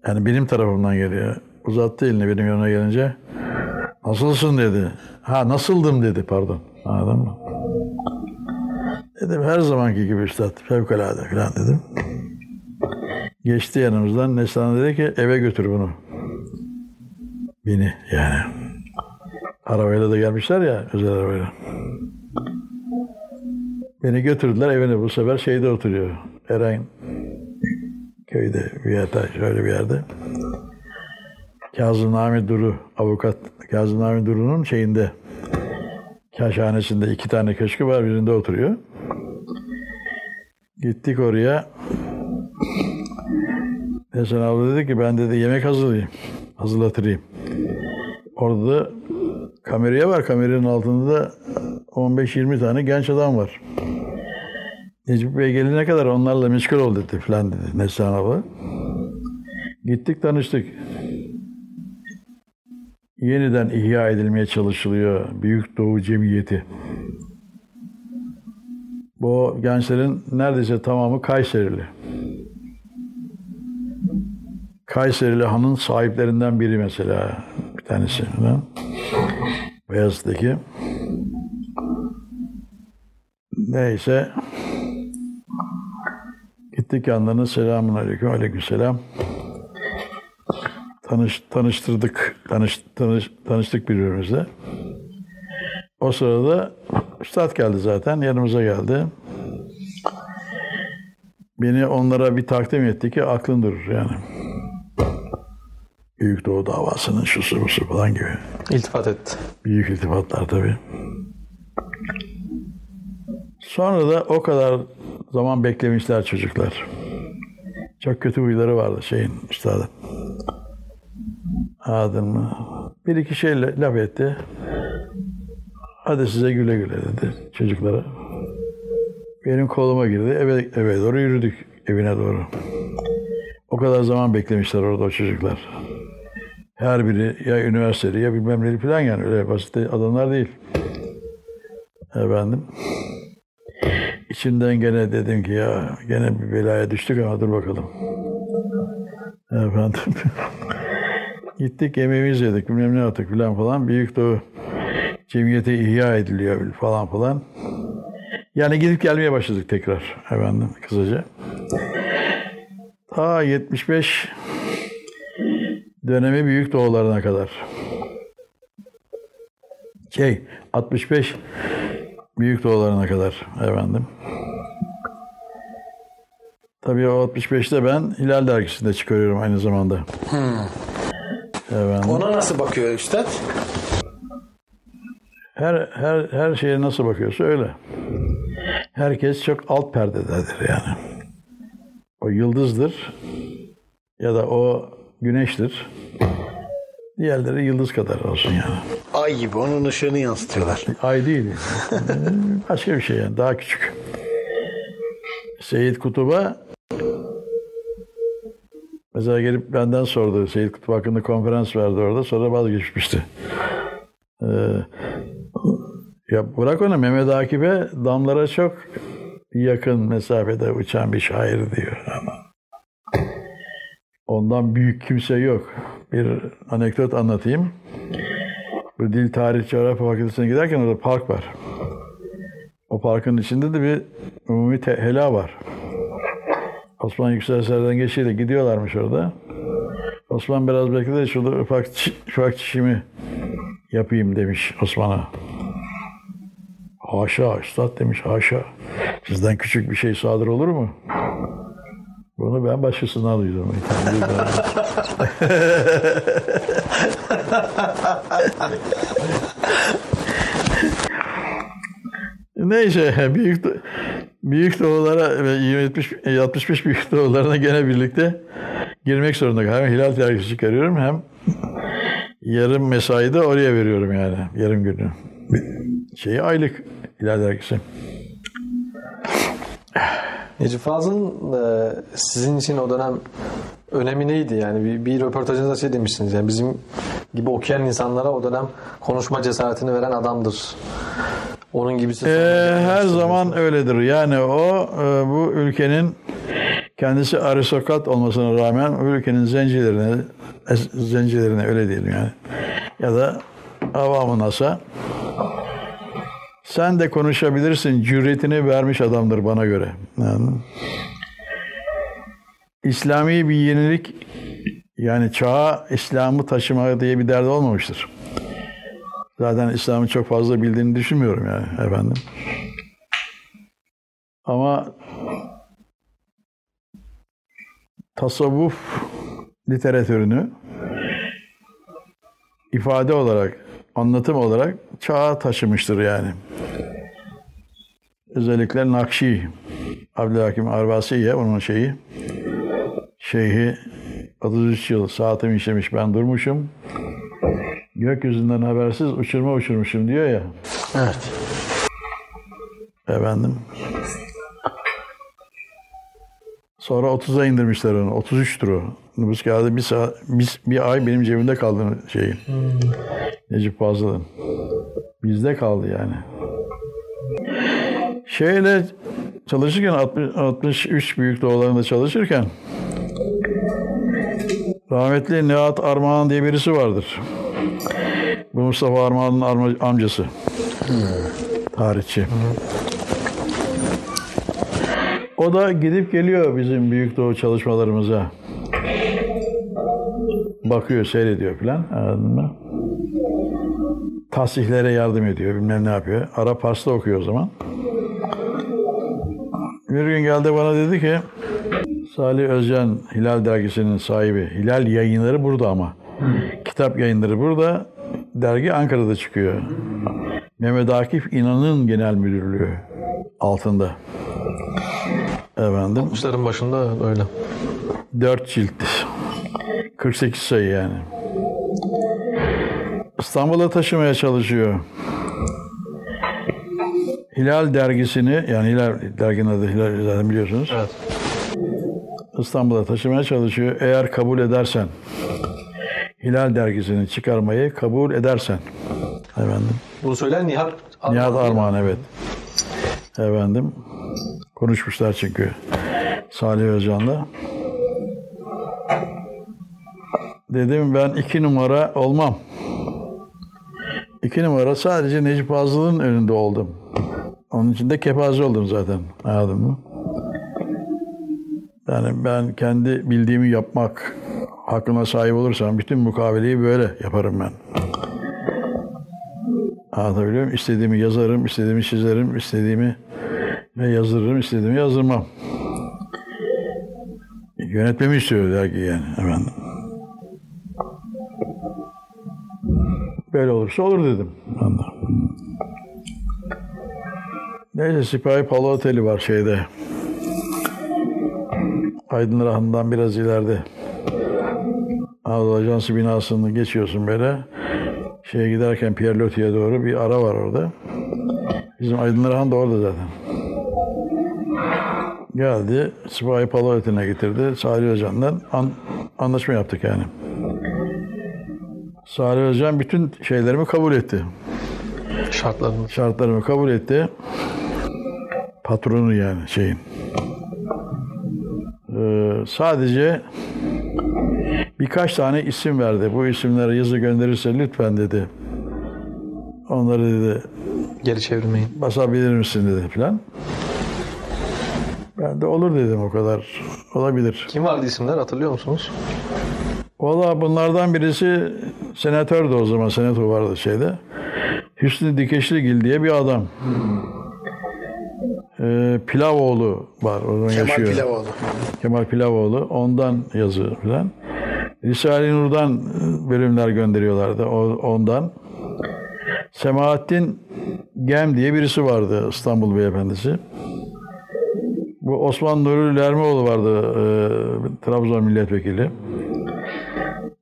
Yani benim tarafımdan geliyor. Uzattı elini benim yanına gelince. Nasılsın dedi. Ha nasıldım dedi pardon. Anladın mı? Dedim her zamanki gibi üstad. Fevkalade falan dedim. Geçti yanımızdan. Neslihan dedi ki eve götür bunu. Beni yani. Arabayla da gelmişler ya özel arabayla. Beni götürdüler evine bu sefer şeyde oturuyor. Eren köyde bir yerde şöyle bir yerde. Kazım Nami Duru avukat Kazım Nami Duru'nun şeyinde kaşhanesinde iki tane köşkü var birinde oturuyor. Gittik oraya. Nesen abla dedi ki ben dedi yemek hazırlayayım. Hazırlatırayım. Orada da kameraya var. Kameranın altında da 15-20 tane genç adam var. Necip Bey gelene kadar onlarla meşgul ol dedi falan dedi Neslihan abla. Gittik tanıştık. Yeniden ihya edilmeye çalışılıyor Büyük Doğu Cemiyeti. Bu gençlerin neredeyse tamamı Kayserili. Kayserili Han'ın sahiplerinden biri mesela bir tanesi. Ne? Beyazıt'taki. Neyse. Gittik yanlarına selamun aleyküm aleyküm selam. Tanış, tanıştırdık, tanış, tanış, tanıştık birbirimizle. O sırada Üstad geldi zaten, yanımıza geldi. Beni onlara bir takdim etti ki aklın durur yani. Büyük Doğu davasının şusu busu falan gibi. İltifat etti. Büyük iltifatlar tabii. Sonra da o kadar zaman beklemişler çocuklar. Çok kötü huyları vardı şeyin üstadın. Anladın mı? Bir iki şeyle laf etti. Hadi size güle güle dedi çocuklara. Benim koluma girdi. Eve, eve doğru yürüdük. Evine doğru. O kadar zaman beklemişler orada o çocuklar. Her biri ya üniversiteli ya bilmem neli falan yani öyle basit adamlar değil. Efendim. İçimden gene dedim ki ya gene bir belaya düştük ama dur bakalım. Efendim. Gittik yemeğimizi yedik bilmem ne yaptık falan falan. Büyük Doğu cemiyete ihya ediliyor falan falan. Yani gidip gelmeye başladık tekrar efendim kısaca. Ta 75 dönemi büyük doğularına kadar. Şey 65 büyük doğularına kadar efendim. Tabii o 65'te ben Hilal dergisinde çıkarıyorum aynı zamanda. Efendim. Ona nasıl bakıyor üstad? Her her her şeye nasıl bakıyorsa öyle. Herkes çok alt perdededir yani. O yıldızdır ya da o güneştir. Diğerleri yıldız kadar olsun yani. Ay gibi onun ışığını yansıtıyorlar. Ay değil. Başka bir şey yani. Daha küçük. Seyit Kutub'a mesela gelip benden sordu. Seyit Kutup hakkında konferans verdi orada. Sonra vazgeçmişti. Ee, ya bırak onu Mehmet Akif'e damlara çok yakın mesafede uçan bir şair diyor ama. Ondan büyük kimse yok. Bir anekdot anlatayım. Bu Dil Tarih Coğrafya Fakültesine giderken orada park var. O parkın içinde de bir umumi hela var. Osman Yükselser'den geçiyle gidiyorlarmış orada. Osman biraz bekledi. Şurada ufak, ufak çişimi yapayım demiş Osman'a. Haşa, üstad demiş haşa. Sizden küçük bir şey sadır olur mu? Bunu ben başkasından duydum. Neyse büyük büyük doğulara ve 70 65 büyük doğularına gene birlikte girmek zorunda kaldım. Hem hilal dergisi çıkarıyorum hem yarım mesai de oraya veriyorum yani yarım günü. Şeyi aylık hilal dergisi. Necip Fazıl'ın e, sizin için o dönem önemi neydi? Yani bir, bir röportajınızda şey demişsiniz. Yani bizim gibi okuyan insanlara o dönem konuşma cesaretini veren adamdır. Onun gibisi. Ee, her zaman öyledir. Yani o e, bu ülkenin kendisi aristokrat olmasına rağmen bu ülkenin zencilerine zencilerine öyle diyelim yani ya da avamı nasa sen de konuşabilirsin cüretini vermiş adamdır bana göre. Yani, İslami bir yenilik yani çağa İslam'ı taşıma diye bir derdi olmamıştır. Zaten İslam'ı çok fazla bildiğini düşünmüyorum yani efendim. Ama tasavvuf literatürünü ifade olarak, anlatım olarak çağa taşımıştır yani. Özellikle Nakşi, Abdülhakim Arvasiye onun şeyi, şeyhi 33 yıl saatim işlemiş ben durmuşum. Gökyüzünden habersiz uçurma uçurmuşum diyor ya. Evet. Efendim. Sonra 30'a indirmişler onu. 33'tür o. Nüfus kağıdı bir, saat, bir, bir ay benim cebimde kaldı şeyi. Necip Fazıl'ın. Bizde kaldı yani. Şeyle çalışırken 60, 63 büyük doğularında çalışırken rahmetli Nihat Armağan diye birisi vardır. Bu Mustafa Armağan'ın arma- amcası. Tarihçi. O da gidip geliyor bizim Büyük Doğu çalışmalarımıza. Bakıyor, seyrediyor filan. Anladın mı? Tahsihlere yardım ediyor, bilmem ne yapıyor. Arap Fars'ta okuyor o zaman. Bir gün geldi bana dedi ki Salih Özcan Hilal dergisinin sahibi. Hilal yayınları burada ama. Kitap yayınları burada. Dergi Ankara'da çıkıyor. Mehmet Akif İnan'ın genel müdürlüğü altında. Efendim. İşlerin başında öyle. 4 cilt. 48 sayı yani. İstanbul'a taşımaya çalışıyor. Hilal dergisini, yani Hilal derginin adı Hilal zaten biliyorsunuz. Evet. İstanbul'a taşımaya çalışıyor. Eğer kabul edersen, Hilal dergisini çıkarmayı kabul edersen. Efendim. Bunu söyleyen Nihat Armağan. Nihat Armağan evet. Efendim. Konuşmuşlar çünkü. Salih Özcan'la. Dedim ben iki numara olmam. İki numara sadece Necip Fazıl'ın önünde oldum. Onun için de kepaze oldum zaten. Anladın mı? Yani ben kendi bildiğimi yapmak hakkına sahip olursam bütün mukaveleyi böyle yaparım ben. Anlatabiliyor muyum? İstediğimi yazarım, istediğimi çizerim, istediğimi ve yazırım, istediğimi yazdırmam. Yönetmemi istiyor dergi yani efendim. Böyle olursa olur dedim. Ben de. Neyse Sipahi Palo Oteli var şeyde. Aydın Rahan'dan biraz ileride. Anadolu Ajansı binasını geçiyorsun böyle. Şeye giderken Pierre Loti'ye doğru bir ara var orada. Bizim Aydın Rahan da orada zaten. Geldi, Sipahi Palo Oteli'ne getirdi. Salih Özcan'dan an, anlaşma yaptık yani. Salih Özcan bütün şeylerimi kabul etti. Şartlarını. Şartlarımı kabul etti. Patronu yani şeyin. Ee, sadece birkaç tane isim verdi. Bu isimlere yazı gönderirse lütfen dedi. Onları dedi Geri çevirmeyin. basabilir misin dedi filan. Ben de olur dedim o kadar. Olabilir. Kim vardı isimler hatırlıyor musunuz? Valla bunlardan birisi senatördü o zaman. Senato vardı şeyde. Hüsnü Dikeşligil diye bir adam. E, Pilavoğlu var. Orada Kemal yaşıyor. Pilavoğlu. Kemal Pilavoğlu. Ondan yazı falan. Risale-i Nur'dan e, bölümler gönderiyorlardı. O, ondan. Semahattin Gem diye birisi vardı İstanbul Beyefendisi. Bu Osman Nuri Lermoğlu vardı e, Trabzon milletvekili.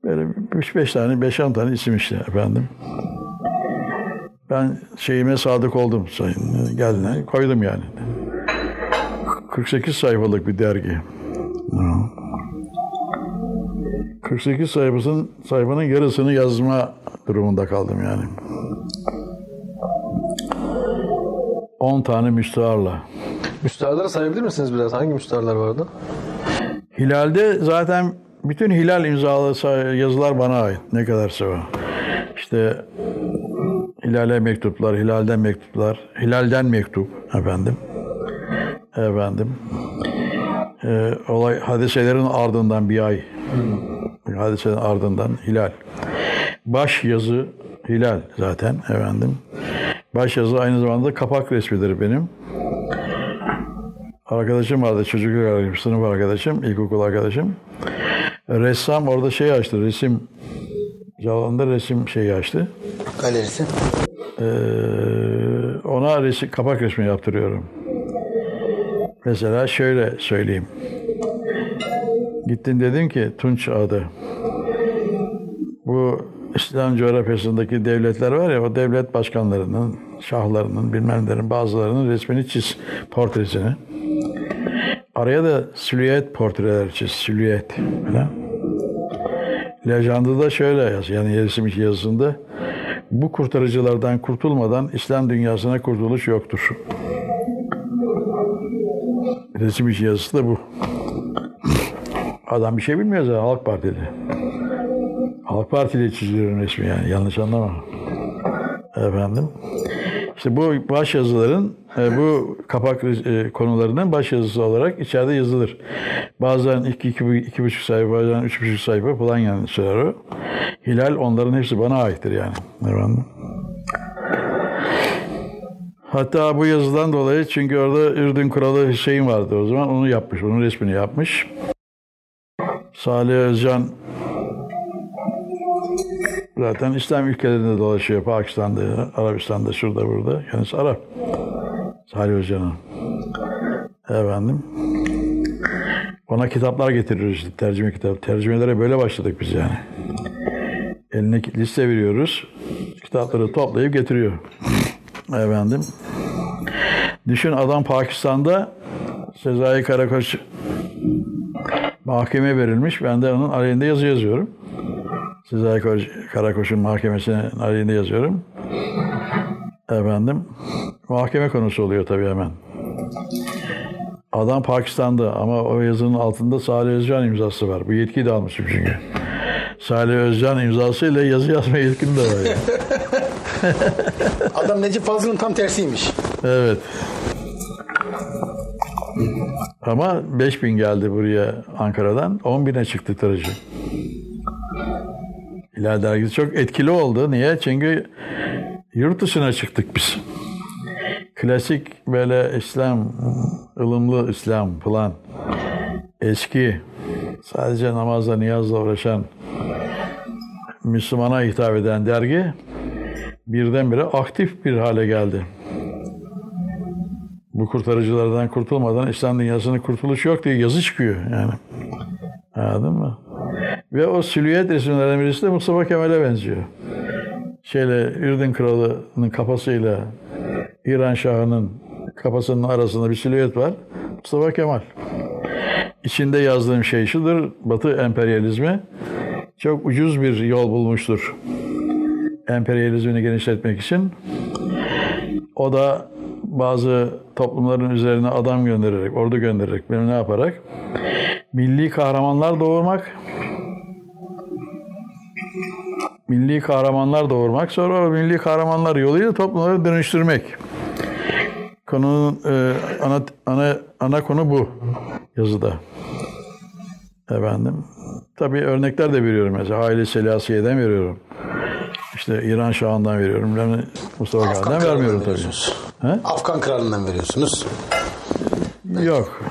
Böyle 3-5 tane, 5-10 tane isim işte efendim. Ben şeyime sadık oldum sayın. Geldiler, koydum yani. 48 sayfalık bir dergi. Hı. 48 sayfasının sayfanın yarısını yazma durumunda kaldım yani. 10 tane müstaharla. Müstaharları sayabilir misiniz biraz? Hangi müstaharlar vardı? Hilal'de zaten bütün Hilal imzalı yazılar bana ait. Ne kadarsa o. İşte Hilal'e mektuplar, Hilal'den mektuplar, Hilal'den mektup efendim. Efendim. Ee, olay hadiselerin ardından bir ay. Hadiselerin ardından Hilal. Baş yazı Hilal zaten efendim. Baş yazı aynı zamanda kapak resmidir benim. Arkadaşım vardı, çocukluk arkadaşım, sınıf arkadaşım, ilkokul arkadaşım. Ressam orada şey açtı, resim salonunda resim şeyi açtı. Galerisi. Ee, ona resim, kapak resmi yaptırıyorum. Mesela şöyle söyleyeyim. Gittim dedim ki Tunç adı. Bu İslam coğrafyasındaki devletler var ya o devlet başkanlarının, şahlarının, bilmemlerin bazılarının resmini çiz, portresini. Araya da silüet portreler çiz, silüet falan. Lejandı da şöyle yaz, yani resim iki yazısında. Bu kurtarıcılardan kurtulmadan İslam dünyasına kurtuluş yoktur. İçi yazısı da bu. Adam bir şey bilmiyor zaten Halk Partili. Halk Partili çiziyorum resmi yani yanlış anlama. Efendim. İşte bu baş yazıların e, bu kapak e, konularının baş yazısı olarak içeride yazılır. Bazen iki, iki, iki buçuk sayfa, bazen üç buçuk sayfa falan yani sürer o. Hilal onların hepsi bana aittir yani. Efendim. Hatta bu yazıdan dolayı çünkü orada Ürdün Kralı Hüseyin vardı o zaman onu yapmış, onun resmini yapmış. Salih Özcan zaten İslam ülkelerinde dolaşıyor. Pakistan'da, Arabistan'da, şurada burada. Kendisi Arap. Salih Özcan'ın. Efendim. Ona kitaplar getiriyoruz işte, tercüme kitap. Tercümelere böyle başladık biz yani. Eline liste veriyoruz. Kitapları toplayıp getiriyor. Efendim. Düşün adam Pakistan'da Sezai Karakoç mahkeme verilmiş. Ben de onun aleyhinde yazı yazıyorum. Sezai Karakoç'un mahkemesinin aleyhinde yazıyorum. Efendim. Mahkeme konusu oluyor tabii hemen. Adam Pakistan'da ama o yazının altında Salih Özcan imzası var. Bu yetkiyi de almışım çünkü. Salih Özcan imzasıyla yazı yazma yetkim de var. Yani. Adam Necip Fazıl'ın tam tersiymiş. Evet. Ama 5000 geldi buraya Ankara'dan. 10 bine çıktı tırıcı. Hilal dergisi çok etkili oldu. Niye? Çünkü yurt dışına çıktık biz. Klasik böyle İslam, ılımlı İslam falan. Eski, sadece namazla, niyazla uğraşan, Müslümana hitap eden dergi birdenbire aktif bir hale geldi. Bu kurtarıcılardan kurtulmadan İslam dünyasının kurtuluşu yok diye yazı çıkıyor yani. Anladın mı? Ve o silüet resimlerden birisi de Mustafa Kemal'e benziyor. Şeyle Ürdün Kralı'nın kafasıyla İran Şahı'nın kafasının arasında bir silüet var. Mustafa Kemal. İçinde yazdığım şey şudur. Batı emperyalizmi çok ucuz bir yol bulmuştur. Emperyalizmini genişletmek için. O da bazı toplumların üzerine adam göndererek, ordu göndererek, benim ne yaparak milli kahramanlar doğurmak, milli kahramanlar doğurmak, sonra o milli kahramanlar yoluyla toplumları dönüştürmek. Konunun e, ana, ana, ana konu bu yazıda. Efendim. Tabii örnekler de veriyorum mesela. Haile Selasik'den veriyorum. İşte İran Şahı'ndan veriyorum. Mustafa Kemal'den vermiyorum tabii. He? Afgan kralından veriyorsunuz. Yok.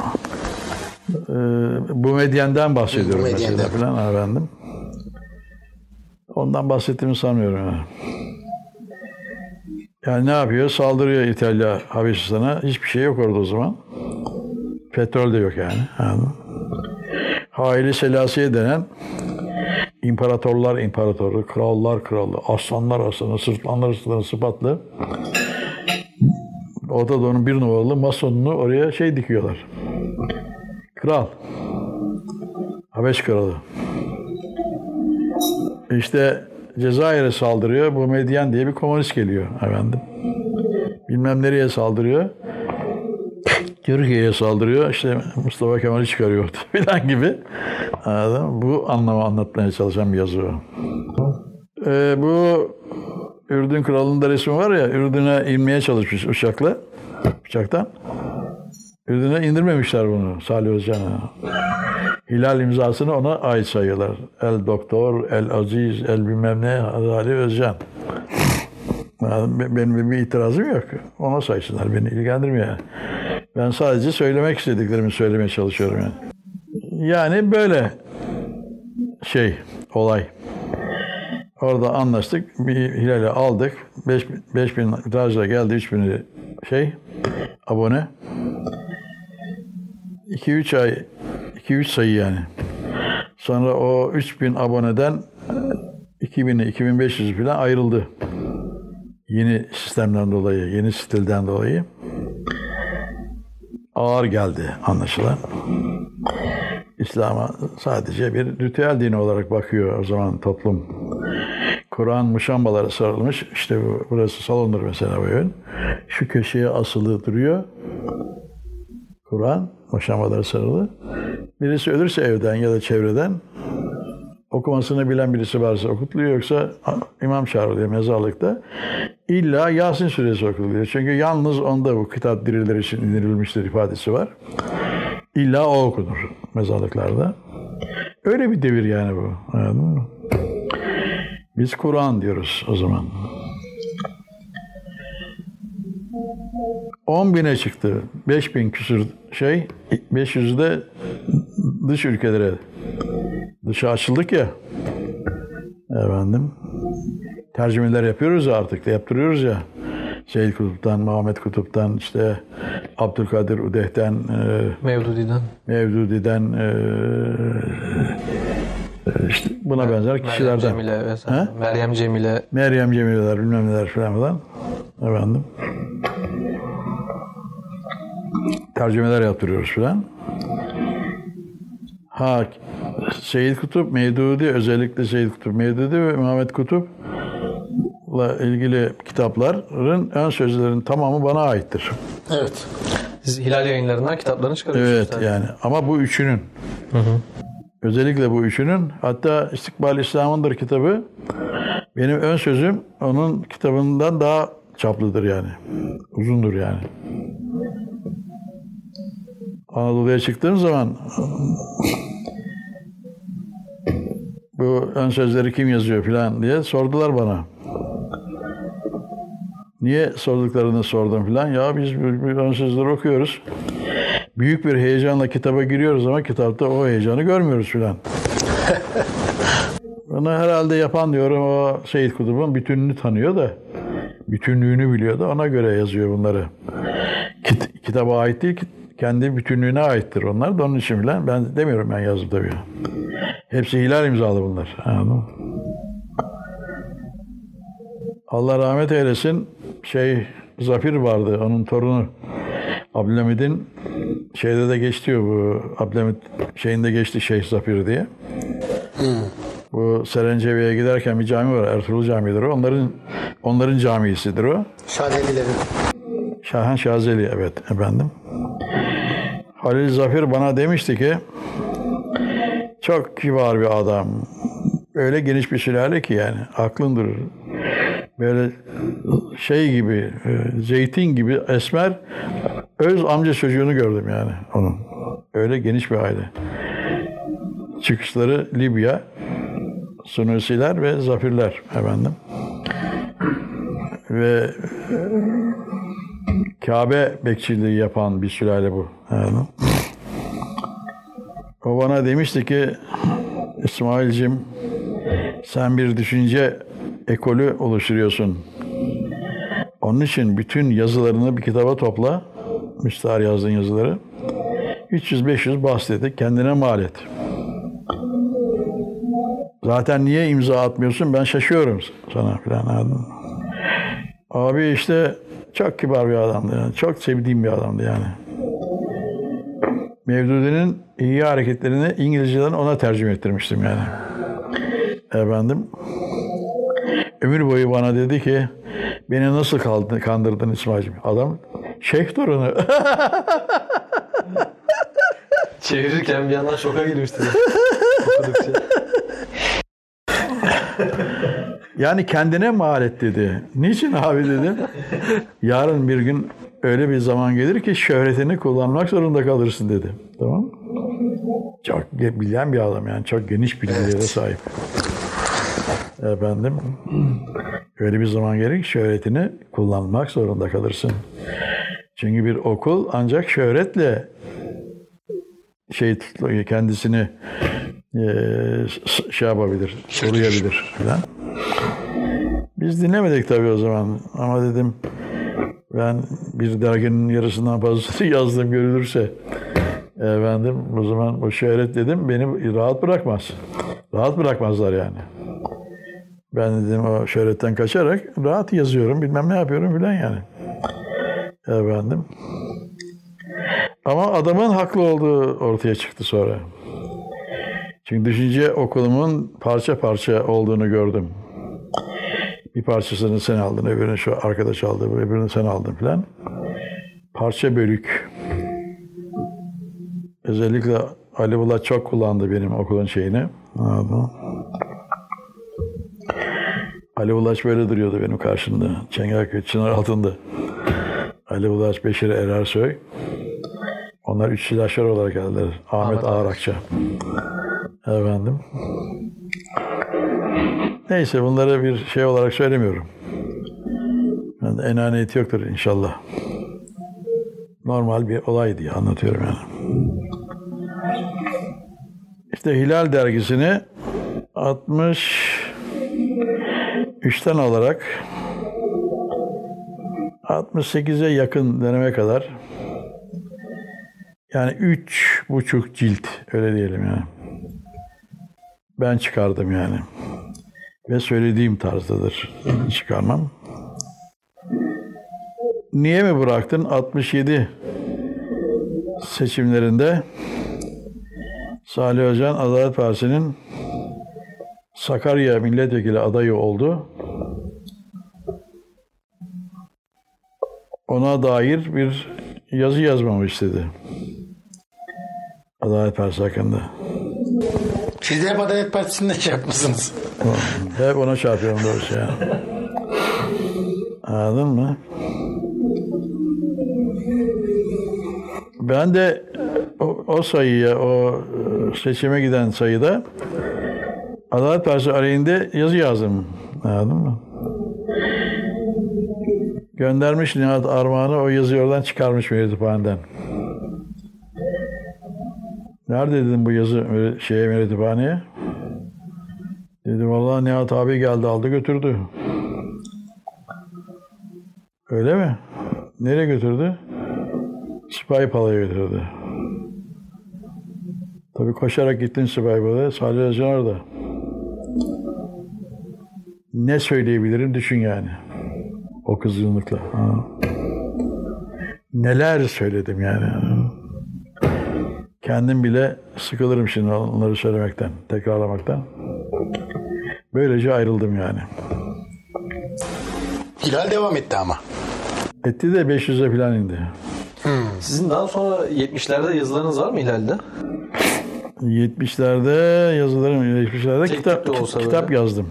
Ee, bu medyenden bahsediyorum Bu medyenden. falan efendim. Ondan bahsettiğimi sanmıyorum. Yani. ne yapıyor? Saldırıyor İtalya Habeşistan'a. Hiçbir şey yok orada o zaman. Petrol de yok yani. Anladın? Haili Selasiye denen imparatorlar imparatoru, krallar kralı, aslanlar aslanı, sırtlanlar sırtlanı sıfatlı Orta Doğu'nun bir numaralı masonunu oraya şey dikiyorlar. Kral. Habeş kralı. İşte Cezayir'e saldırıyor. Bu Medyen diye bir komünist geliyor efendim. Bilmem nereye saldırıyor. Türkiye'ye saldırıyor. İşte Mustafa Kemal'i çıkarıyor filan gibi. Anladın? Bu anlamı anlatmaya çalışan bir yazı. Ee, bu Ürdün kralının da resmi var ya Ürdün'e inmeye çalışmış uçakla. Uçaktan. Ürdün'e indirmemişler bunu Salih Özcan'a. Hilal imzasını ona ait sayıyorlar. El Doktor, El Aziz, El bilmem ne Salih Özcan. Yani benim bir itirazım yok. Ona saysınlar. Beni ilgilendirmiyor. yani. Ben sadece söylemek istediklerimi söylemeye çalışıyorum yani. Yani böyle şey, olay. Orada anlaştık. Bir Hilal'i aldık. 5000 tirajla geldi 3000 şey abone. 2-3 ay 2-3 sayı yani. Sonra o 3000 aboneden 2000'i 2500 falan ayrıldı. Yeni sistemden dolayı, yeni stilden dolayı. Ağır geldi anlaşılan. İslam'a sadece bir ritüel dini olarak bakıyor o zaman toplum. Kur'an muşambalara sarılmış. İşte bu, burası salondur mesela bu yön. Şu köşeye asılı duruyor. Kur'an muşambalara sarılı. Birisi ölürse evden ya da çevreden okumasını bilen birisi varsa okutuluyor yoksa imam çağrılıyor mezarlıkta. İlla Yasin suresi okutuluyor. Çünkü yalnız onda bu kitap diriler için indirilmiştir ifadesi var. İlla o okunur mezarlıklarda. Öyle bir devir yani bu. Anladın mı? Biz Kur'an diyoruz o zaman. 10 bine çıktı. 5 bin küsür şey. 500 de dış ülkelere. Dışa açıldık ya. Efendim. Tercümeler yapıyoruz ya artık da yaptırıyoruz ya. Seyyid Kutup'tan, Muhammed Kutup'tan, işte Abdülkadir Udeh'ten, e, Mevdudi'den. Mevdudi'den, e, e, işte buna benzer Meryem kişilerden. Cemile vesaire. He? Meryem Cemile. Meryem Cemileler bilmem neler falan falan. Efendim. Tercümeler yaptırıyoruz falan. Ha Seyyid Kutup, Mevdudi özellikle Seyyid Kutup, Mevdudi ve Muhammed Kutup'la ilgili kitapların ön sözlerin tamamı bana aittir. Evet. Siz Hilal yayınlarından kitaplarını çıkarıyorsunuz. Evet tabii. yani ama bu üçünün. Özellikle bu üçünün hatta İstikbal İslam'ındır kitabı benim ön sözüm onun kitabından daha çaplıdır yani. Uzundur yani. Anadolu'ya çıktığım zaman bu ön sözleri kim yazıyor filan diye sordular bana. Niye sorduklarını sordum filan. Ya biz bu bu ön sözleri okuyoruz. Büyük bir heyecanla kitaba giriyoruz ama kitapta o heyecanı görmüyoruz filan. Bunu herhalde yapan diyorum o Seyit Kutup'un bütününü tanıyor da bütünlüğünü biliyor da ona göre yazıyor bunları. Kit- kitaba ait değil ki kendi bütünlüğüne aittir onlar da onun için filan. Ben demiyorum ben yazdım tabii. Hepsi hilal imzalı bunlar. Anladın mı? Allah rahmet eylesin. Şey Zafir vardı onun torunu. Abdülhamid'in şeyde de geçti bu Abdülhamid şeyinde geçti Şeyh Zafir diye. Bu Serencevi'ye giderken bir cami var. Ertuğrul Camii'dir o. Onların onların camisidir o. Şadelilerin. Şahan Şazeli evet efendim. Halil Zafir bana demişti ki çok kibar bir adam. Öyle geniş bir sülale ki yani aklın durur. Böyle şey gibi, e, zeytin gibi esmer öz amca çocuğunu gördüm yani onun. Öyle geniş bir aile. Çıkışları Libya, Sunusiler ve Zafirler efendim. Ve Kabe bekçiliği yapan bir sülale bu. Yani. O bana demişti ki İsmail'cim sen bir düşünce ekolü oluşturuyorsun. Onun için bütün yazılarını bir kitaba topla. Müstahar yazdığın yazıları. 300-500 bahsetti. Kendine mal et. Zaten niye imza atmıyorsun? Ben şaşıyorum sana mı? Abi işte çok kibar bir adamdı. Yani. Çok sevdiğim bir adamdı yani. Mevdudi'nin iyi hareketlerini İngilizceden ona tercüme ettirmiştim yani. Efendim. Ömür boyu bana dedi ki beni nasıl kaldı- kandırdın İsmail'cim? Adam şeyh torunu. Çevirirken bir yandan şoka. Okudukça. Yani kendine mal et dedi. Niçin abi dedim. Yarın bir gün öyle bir zaman gelir ki şöhretini kullanmak zorunda kalırsın dedi. Tamam? Çok bilen bir adam yani. Çok geniş bilgilere sahip. Efendim. Öyle bir zaman gelir ki şöhretini kullanmak zorunda kalırsın. Çünkü bir okul ancak şöhretle şey kendisini s- şey yapabilir, koruyabilir falan. Biz dinlemedik tabii o zaman ama dedim ben bir derginin yarısından fazlasını yazdım görülürse efendim o zaman o şöhret dedim beni rahat bırakmaz. Rahat bırakmazlar yani. Ben dedim o şöhretten kaçarak rahat yazıyorum bilmem ne yapıyorum filan yani. Efendim. Ama adamın haklı olduğu ortaya çıktı sonra. Çünkü düşünce okulumun parça parça olduğunu gördüm. Bir parçasını sen aldın, öbürünü şu arkadaş aldı, öbürünü sen aldın filan. Parça bölük. Özellikle Ali Bulat çok kullandı benim okulun şeyini. Anladın mı? Ali Ulaş böyle duruyordu benim karşımda. Çengelköy çınar altında. Ali Ulaş, Beşir Erersoy. Onlar üç silahşör olarak geldiler. Ahmet, Ağarakça. Efendim. Neyse bunları bir şey olarak söylemiyorum. Yani enaniyeti yoktur inşallah. Normal bir olay diye anlatıyorum yani. İşte Hilal dergisini 63'ten alarak 68'e yakın döneme kadar yani üç buçuk cilt öyle diyelim yani. Ben çıkardım yani. Ve söylediğim tarzdadır çıkarmam. Niye mi bıraktın? 67 seçimlerinde Salih Özcan Adalet Partisi'nin Sakarya milletvekili adayı oldu. Ona dair bir yazı yazmamı istedi. Adalet Partisi hakkında. Siz de hep Adalet Partisi'nde şey yapmışsınız. Hep ona çarpıyorum doğrusu ya. Anladın mı? Ben de o, o sayıya, o e, seçime giden sayıda Adalet Partisi aleyhinde yazı yazdım. Anladın mı? Göndermiş Nihat Armağan'ı o yazıyı oradan çıkarmış Meritiphane'den. Nerede dedim bu yazı Mer- şeye Meritiphane'ye? Dedi vallahi Nihat abi geldi aldı götürdü. Öyle mi? Nereye götürdü? Sipahi Pala'ya götürdü. Tabii koşarak gittin Sipahi Pala'ya. Salih Özcan orada. Ne söyleyebilirim düşün yani. O kızgınlıkla. Ha. Neler söyledim yani. Kendim bile sıkılırım şimdi onları söylemekten, tekrarlamaktan. Böylece ayrıldım yani. Hilal devam etti ama. Etti de 500'e falan indi. Sizin daha sonra 70'lerde yazılarınız var mı Hilal'de? 70'lerde yazılarım, 70'lerde Tek kitap, kitap böyle. yazdım.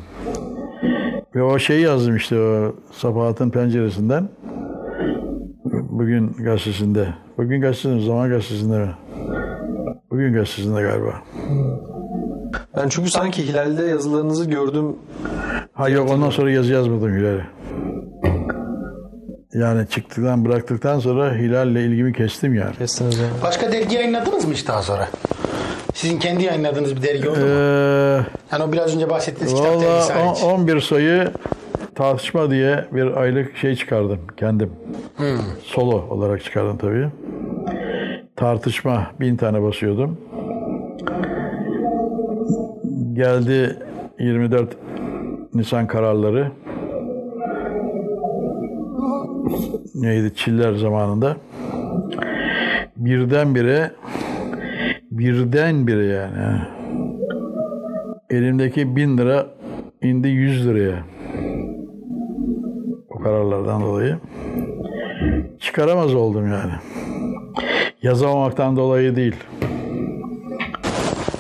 Ve o şeyi yazdım işte o Sabahat'ın penceresinden. Bugün gazetesinde. Bugün gazetesinde, Zaman gazetesinde mi? Bugün gazetesinde galiba. Ben çünkü sanki Hilal'de yazılarınızı gördüm. Ha yok ondan sonra yazı yazmadım Hilal'e. Yani çıktıktan bıraktıktan sonra hilalle ilgimi kestim yani. Kestiniz yani. Başka dergi yayınladınız mı hiç daha sonra? Sizin kendi yayınladığınız bir dergi oldu mu? Ee, Yani o biraz önce bahsettiğiniz kitap dergisi hariç. 11 sayı tartışma diye bir aylık şey çıkardım kendim. Solo olarak çıkardım tabii. Tartışma bin tane basıyordum. Geldi 24 Nisan kararları. Neydi? Çiller zamanında. Birdenbire birdenbire yani. Elimdeki bin lira indi 100 liraya. O kararlardan dolayı. Çıkaramaz oldum yani. Yazamamaktan dolayı değil.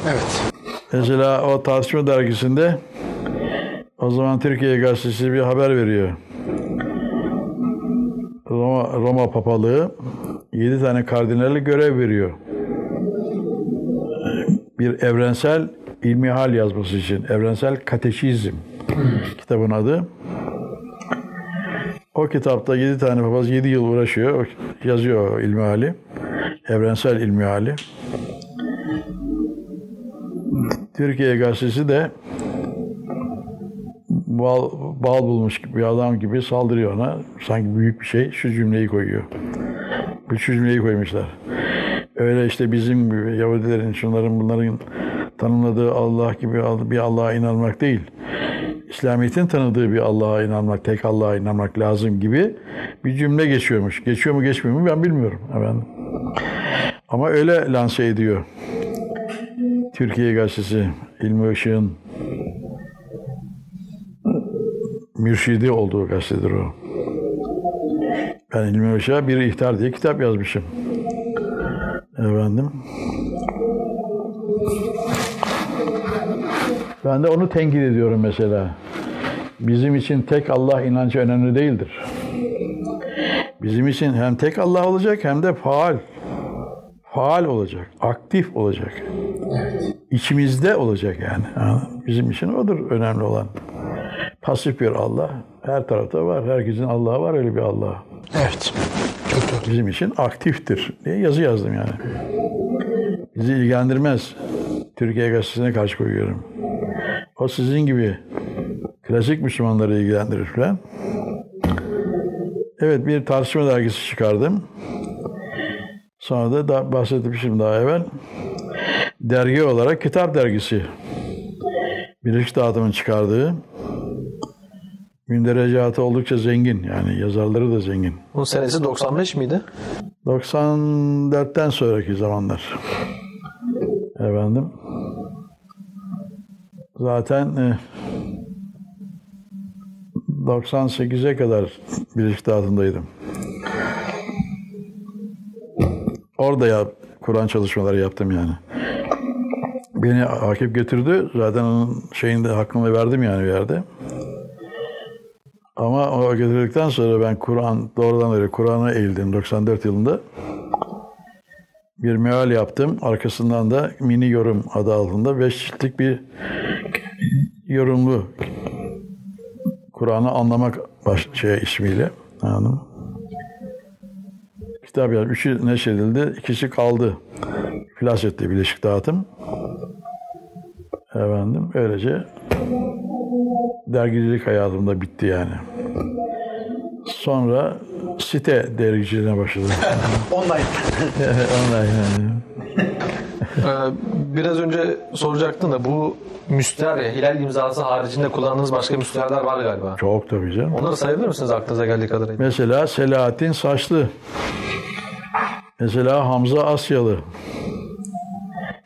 Evet. Mesela o tartışma dergisinde o zaman Türkiye Gazetesi bir haber veriyor. Roma, Roma papalığı 7 tane kardinali görev veriyor. Bir evrensel ilmihal yazması için. Evrensel kateşizm kitabın adı. O kitapta 7 tane papaz 7 yıl uğraşıyor. Yazıyor o ilmihali. Evrensel ilmihali. Türkiye Gazetesi de bal, bal bulmuş gibi bir adam gibi saldırıyor ona. Sanki büyük bir şey. Şu cümleyi koyuyor. Şu cümleyi koymuşlar. Öyle işte bizim gibi Yahudilerin, şunların bunların tanımladığı Allah gibi bir Allah'a inanmak değil. İslamiyet'in tanıdığı bir Allah'a inanmak, tek Allah'a inanmak lazım gibi bir cümle geçiyormuş. Geçiyor mu geçmiyor mu ben bilmiyorum. Efendim. Ama öyle lanse ediyor. Türkiye Gazetesi, İlmi Işık'ın mürşidi olduğu gazetedir o. Ben İlmi Işık'a bir ihtar diye kitap yazmışım. Efendim. Ben de onu tenkit ediyorum mesela. Bizim için tek Allah inancı önemli değildir. Bizim için hem tek Allah olacak hem de faal. Faal olacak, aktif olacak. İçimizde olacak yani. Bizim için odur önemli olan. Pasif bir Allah her tarafta var. Herkesin Allah'ı var öyle bir Allah. Evet. Bizim için aktiftir diye yazı yazdım yani. Bizi ilgilendirmez. Türkiye Gazetesi'ne karşı koyuyorum. O sizin gibi klasik Müslümanları ilgilendirir falan. Evet bir tartışma dergisi çıkardım. Sonra da, da bahsetmişim daha evvel. Dergi olarak kitap dergisi. Birleşik Dağıtım'ın çıkardığı. Münderecatı oldukça zengin. Yani yazarları da zengin. Bunun senesi 95 miydi? 94'ten sonraki zamanlar. Efendim. Zaten e, 98'e kadar Birleşik Dağıtım'daydım. Orada ya Kur'an çalışmaları yaptım yani. Beni Akif götürdü. Zaten onun şeyinde hakkını verdim yani bir yerde. Ama o getirdikten sonra ben Kur'an doğrudan öyle Kur'an'a eğildim 94 yılında. Bir meal yaptım. Arkasından da mini yorum adı altında 5 ciltlik bir yorumlu Kur'an'ı anlamak baş, şey ismiyle. Anladın mı? Kitap yazdım. Üçü neşredildi. ikisi kaldı. İflas etti Birleşik Dağıtım. Efendim öylece dergicilik hayatımda bitti yani. Sonra site dergiciliğine başladım. Online. Online yani. Ee, biraz önce soracaktın da bu müster ya, hilal imzası haricinde kullandığınız başka müsterler var galiba. Çok tabii canım. Onları sayabilir misiniz aklınıza geldiği kadarıyla? Mesela Selahattin Saçlı. Mesela Hamza Asyalı.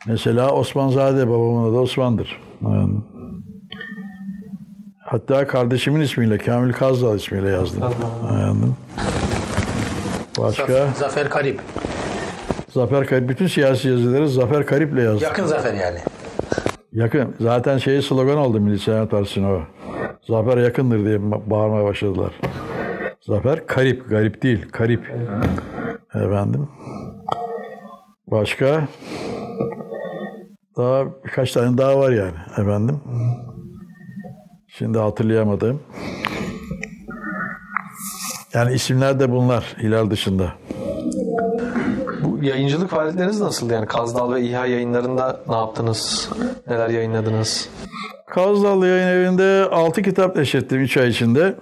Mesela Osmanzade babamın adı Osman'dır. Yani. Hatta kardeşimin ismiyle Kamil Kazdal ismiyle yazdım. Anladım. Başka Zafer Karip. Zafer Karip bütün siyasi yazıları Zafer Karip'le yazdım. Yakın Zafer yani. Yakın. Zaten şeyi slogan oldu Milli Selamet Partisi'ne o. Zafer yakındır diye ba- bağırmaya başladılar. Zafer karip, garip değil, karip. Efendim. Başka? Daha birkaç tane daha var yani efendim. Şimdi hatırlayamadım. Yani isimler de bunlar Hilal dışında. Bu yayıncılık faaliyetleriniz nasıl? Yani Kazdal ve İHA yayınlarında ne yaptınız? Neler yayınladınız? Kazdallı Yayın Evi'nde 6 kitap neşrettim 3 ay içinde.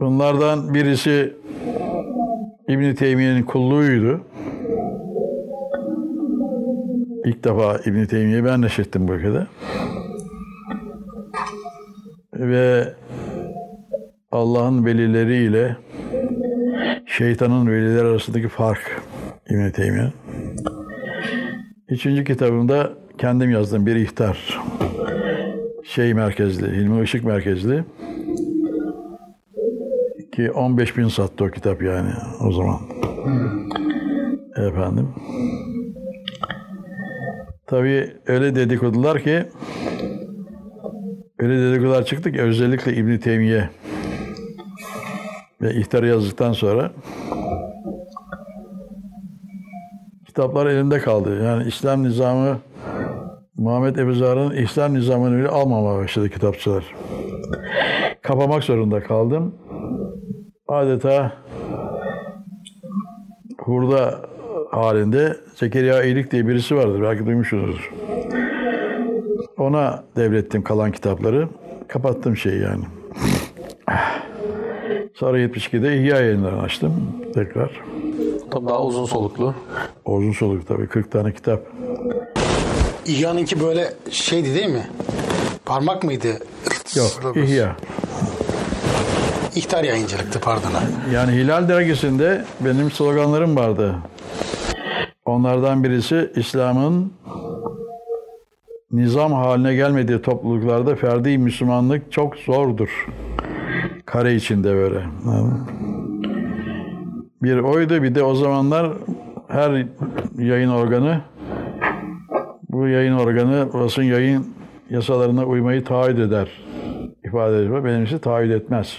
Bunlardan birisi İbn Teymiye'nin kulluğuydu. İlk defa İbn Teymiye'yi ben neşrettim bu ülkede. Ve Allah'ın velileriyle şeytanın velileri arasındaki fark İbn Teymiye'nin. Üçüncü kitabımda kendim yazdım bir ihtar. Şey merkezli, Hilmi Işık merkezli. Ki 15 bin sattı o kitap yani o zaman. Efendim. Tabii öyle dedikodular ki öyle dedikodular çıktı ki özellikle İbn Teymiye ve ihtarı yazdıktan sonra kitaplar elinde kaldı. Yani İslam nizamı Muhammed Ebu Zar'ın İslam nizamını bile almamaya başladı kitapçılar. Kapamak zorunda kaldım. Adeta hurda halinde Zekeriya İyilik diye birisi vardır. Belki duymuşsunuzdur. Ona devrettim kalan kitapları. Kapattım şeyi yani. Sonra 72'de İhya yayınlarını açtım tekrar. Tabii daha uzun soluklu. Uzun soluk tabii 40 tane kitap. İhya'nınki böyle şeydi değil mi? Parmak mıydı? Yok İhya. İhtar yayıncılıktı pardon. Yani Hilal dergisinde benim sloganlarım vardı. Onlardan birisi İslam'ın nizam haline gelmediği topluluklarda ferdi Müslümanlık çok zordur. Kare içinde böyle. Bir oydu bir de o zamanlar her yayın organı bu yayın organı basın yayın yasalarına uymayı taahhüt eder ifade ediyor. Benimsi taahhüt etmez.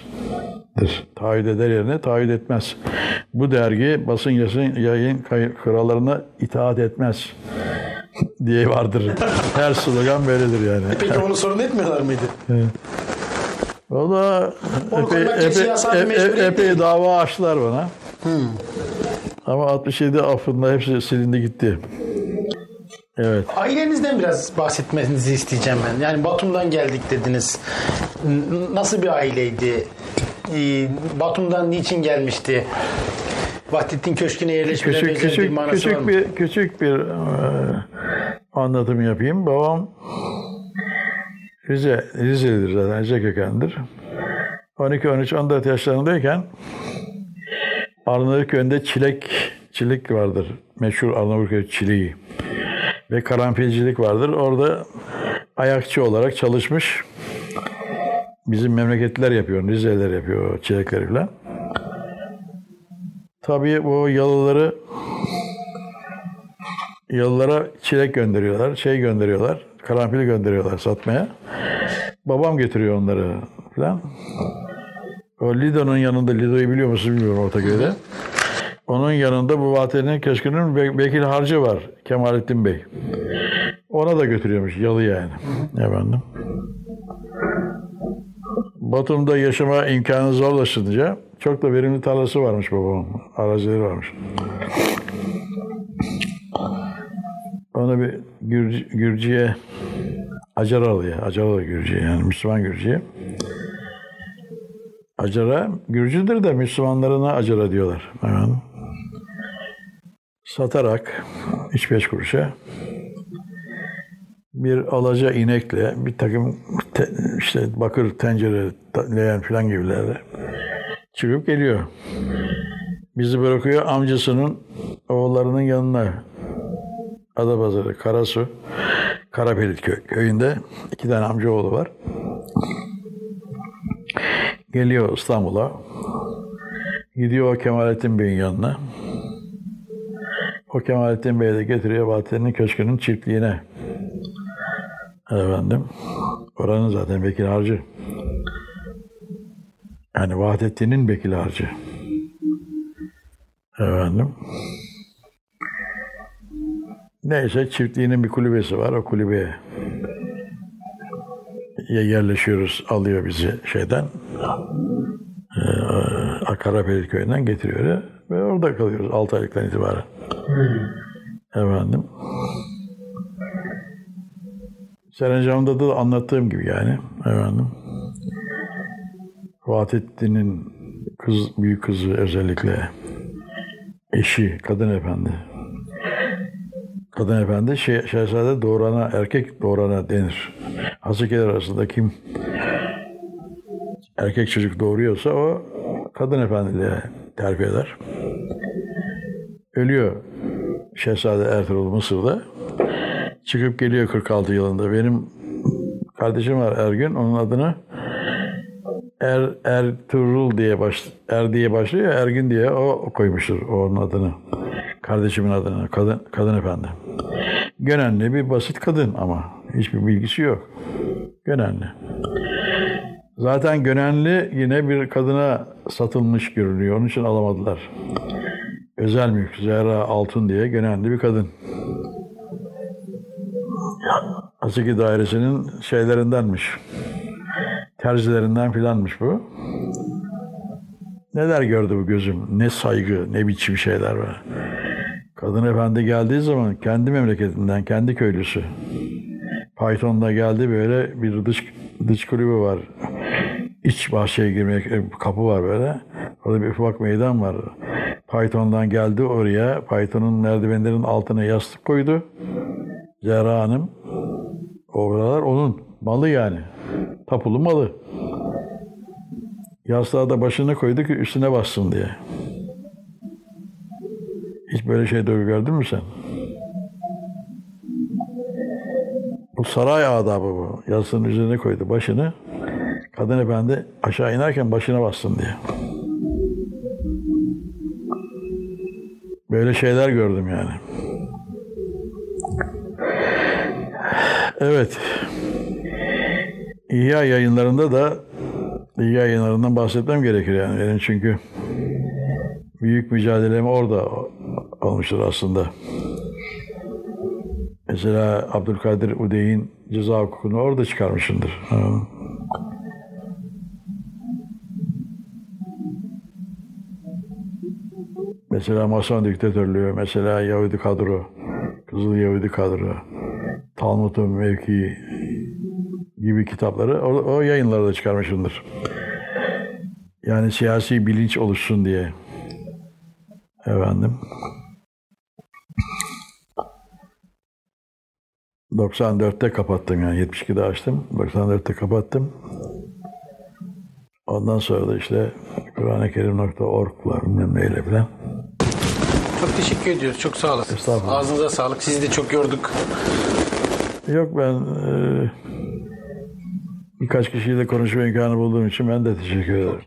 Taahhüt eder yerine taahhüt etmez. Bu dergi basın yasın yayın kurallarına itaat etmez diye vardır. Her slogan böyledir yani. Peki onu sorun etmiyorlar mıydı? O da epey, epey, epey- epey dava açtılar bana. Ama 67 affında hepsi silindi gitti. Evet. Ailenizden biraz bahsetmenizi isteyeceğim ben. Yani Batum'dan geldik dediniz. Nasıl bir aileydi? Ee, Batum'dan niçin gelmişti? Vahdettin Köşkü'ne yerleşmenin Küçük özel bir küçük manası var küçük mı? bir küçük bir e, anlatım yapayım. Babam Rize Rizelidir zaten Rize kökenlidir. 12 13 14 yaşlarındayken Arnavutköy'ünde çilek çilek vardır. Meşhur Arnavutköy çileği. Ve karanfilcilik vardır. Orada ayakçı olarak çalışmış. Bizim memleketliler yapıyor, Rizeliler yapıyor çilekleri falan. Tabii bu yalıları yalılara çilek gönderiyorlar, şey gönderiyorlar, karanfil gönderiyorlar satmaya. Babam getiriyor onları falan. O Lido'nun yanında, Lido'yu biliyor musunuz bilmiyorum Ortaköy'de. Onun yanında bu Vahdettin Köşkü'nün ve- vekil harcı var, Kemalettin Bey. Ona da götürüyormuş, yalı yani. Efendim. Batum'da yaşama imkanı zorlaşınca çok da verimli tarlası varmış babamın. Arazileri varmış. Onu bir Gürcü, Gürcü'ye Acaralı'ya, Acaralı Gürcü'ye yani Müslüman Gürcü'ye. Acara, Gürcüdür de Müslümanlarına Acara diyorlar. Efendim. Satarak iç beş kuruşa bir alaca inekle bir takım te- işte bakır tencere, leğen falan gibilerle çıkıp geliyor. Bizi bırakıyor amcasının oğullarının yanına. Adapazarı, Karasu, Karapelit köy, köyünde iki tane amcaoğlu var. Geliyor İstanbul'a. Gidiyor o Kemalettin Bey'in yanına. O Kemalettin Bey de getiriyor Bahattin'in köşkünün çiftliğine. Efendim. Oranın zaten vekil harcı. Yani Vahdettin'in vekil harcı. Efendim. Neyse çiftliğinin bir kulübesi var. O kulübeye yerleşiyoruz. Alıyor bizi şeyden. Karapelit köyünden getiriyor ve orada kalıyoruz 6 aylıktan itibaren. Efendim. Serencam'da da anlattığım gibi yani. Efendim. Vahdettin'in kız, büyük kızı özellikle eşi, kadın efendi. Kadın efendi şey, şehzade doğurana, erkek doğurana denir. Hasıkeler arasında kim erkek çocuk doğuruyorsa o kadın efendiliğe terfi eder. Ölüyor Şehzade Ertuğrul Mısır'da. Çıkıp geliyor 46 yılında. Benim kardeşim var Ergün. Onun adını Er Ertuğrul diye baş Er diye başlıyor. Ergün diye o koymuştur onun adını. Kardeşimin adını. Kadın kadın efendi. Gönenli bir basit kadın ama hiçbir bilgisi yok. Gönenli. Zaten Gönenli yine bir kadına satılmış görünüyor. Onun için alamadılar. Özel mülk Zehra Altun diye Gönenli bir kadın. Haseki dairesinin şeylerindenmiş. Terzilerinden filanmış bu. Neler gördü bu gözüm? Ne saygı, ne biçim şeyler var. Kadın efendi geldiği zaman kendi memleketinden, kendi köylüsü. Python'da geldi böyle bir dış, dış kulübü var. İç bahçeye girmek e, kapı var böyle. Orada bir ufak meydan var. Python'dan geldi oraya. Python'un merdivenlerin altına yastık koydu. Zehra Hanım. O buralar onun malı yani. Tapulu malı. Yastığa da başını koydu ki üstüne bassın diye. Hiç böyle şey de gördün mü sen? Bu saray adabı bu. Yastığın üzerine koydu başını. Kadın efendi aşağı inerken başına bassın diye. Böyle şeyler gördüm yani. Evet. İhya yayınlarında da İhya yayınlarından bahsetmem gerekir yani. Benim çünkü büyük mücadelem orada olmuştur aslında. Mesela Abdülkadir Udey'in ceza hukukunu orada çıkarmışımdır. Ha. Mesela Mason diktatörlüğü, mesela Yahudi kadro, Kızıl Yahudi kadro, Talmud'un mevki gibi kitapları o, o yayınlarda çıkarmışımdır. Yani siyasi bilinç oluşsun diye. Efendim. 94'te kapattım yani 72'de açtım. 94'te kapattım. Ondan sonra da işte Kur'an-ı Kerim.org'la bilmem neyle falan. Çok teşekkür ediyoruz. Çok sağ olasın. Estağfurullah. Ağzınıza sağlık. Sizi de çok yorduk. Yok ben e, birkaç kişiyle konuşma imkanı bulduğum için ben de teşekkür ederim.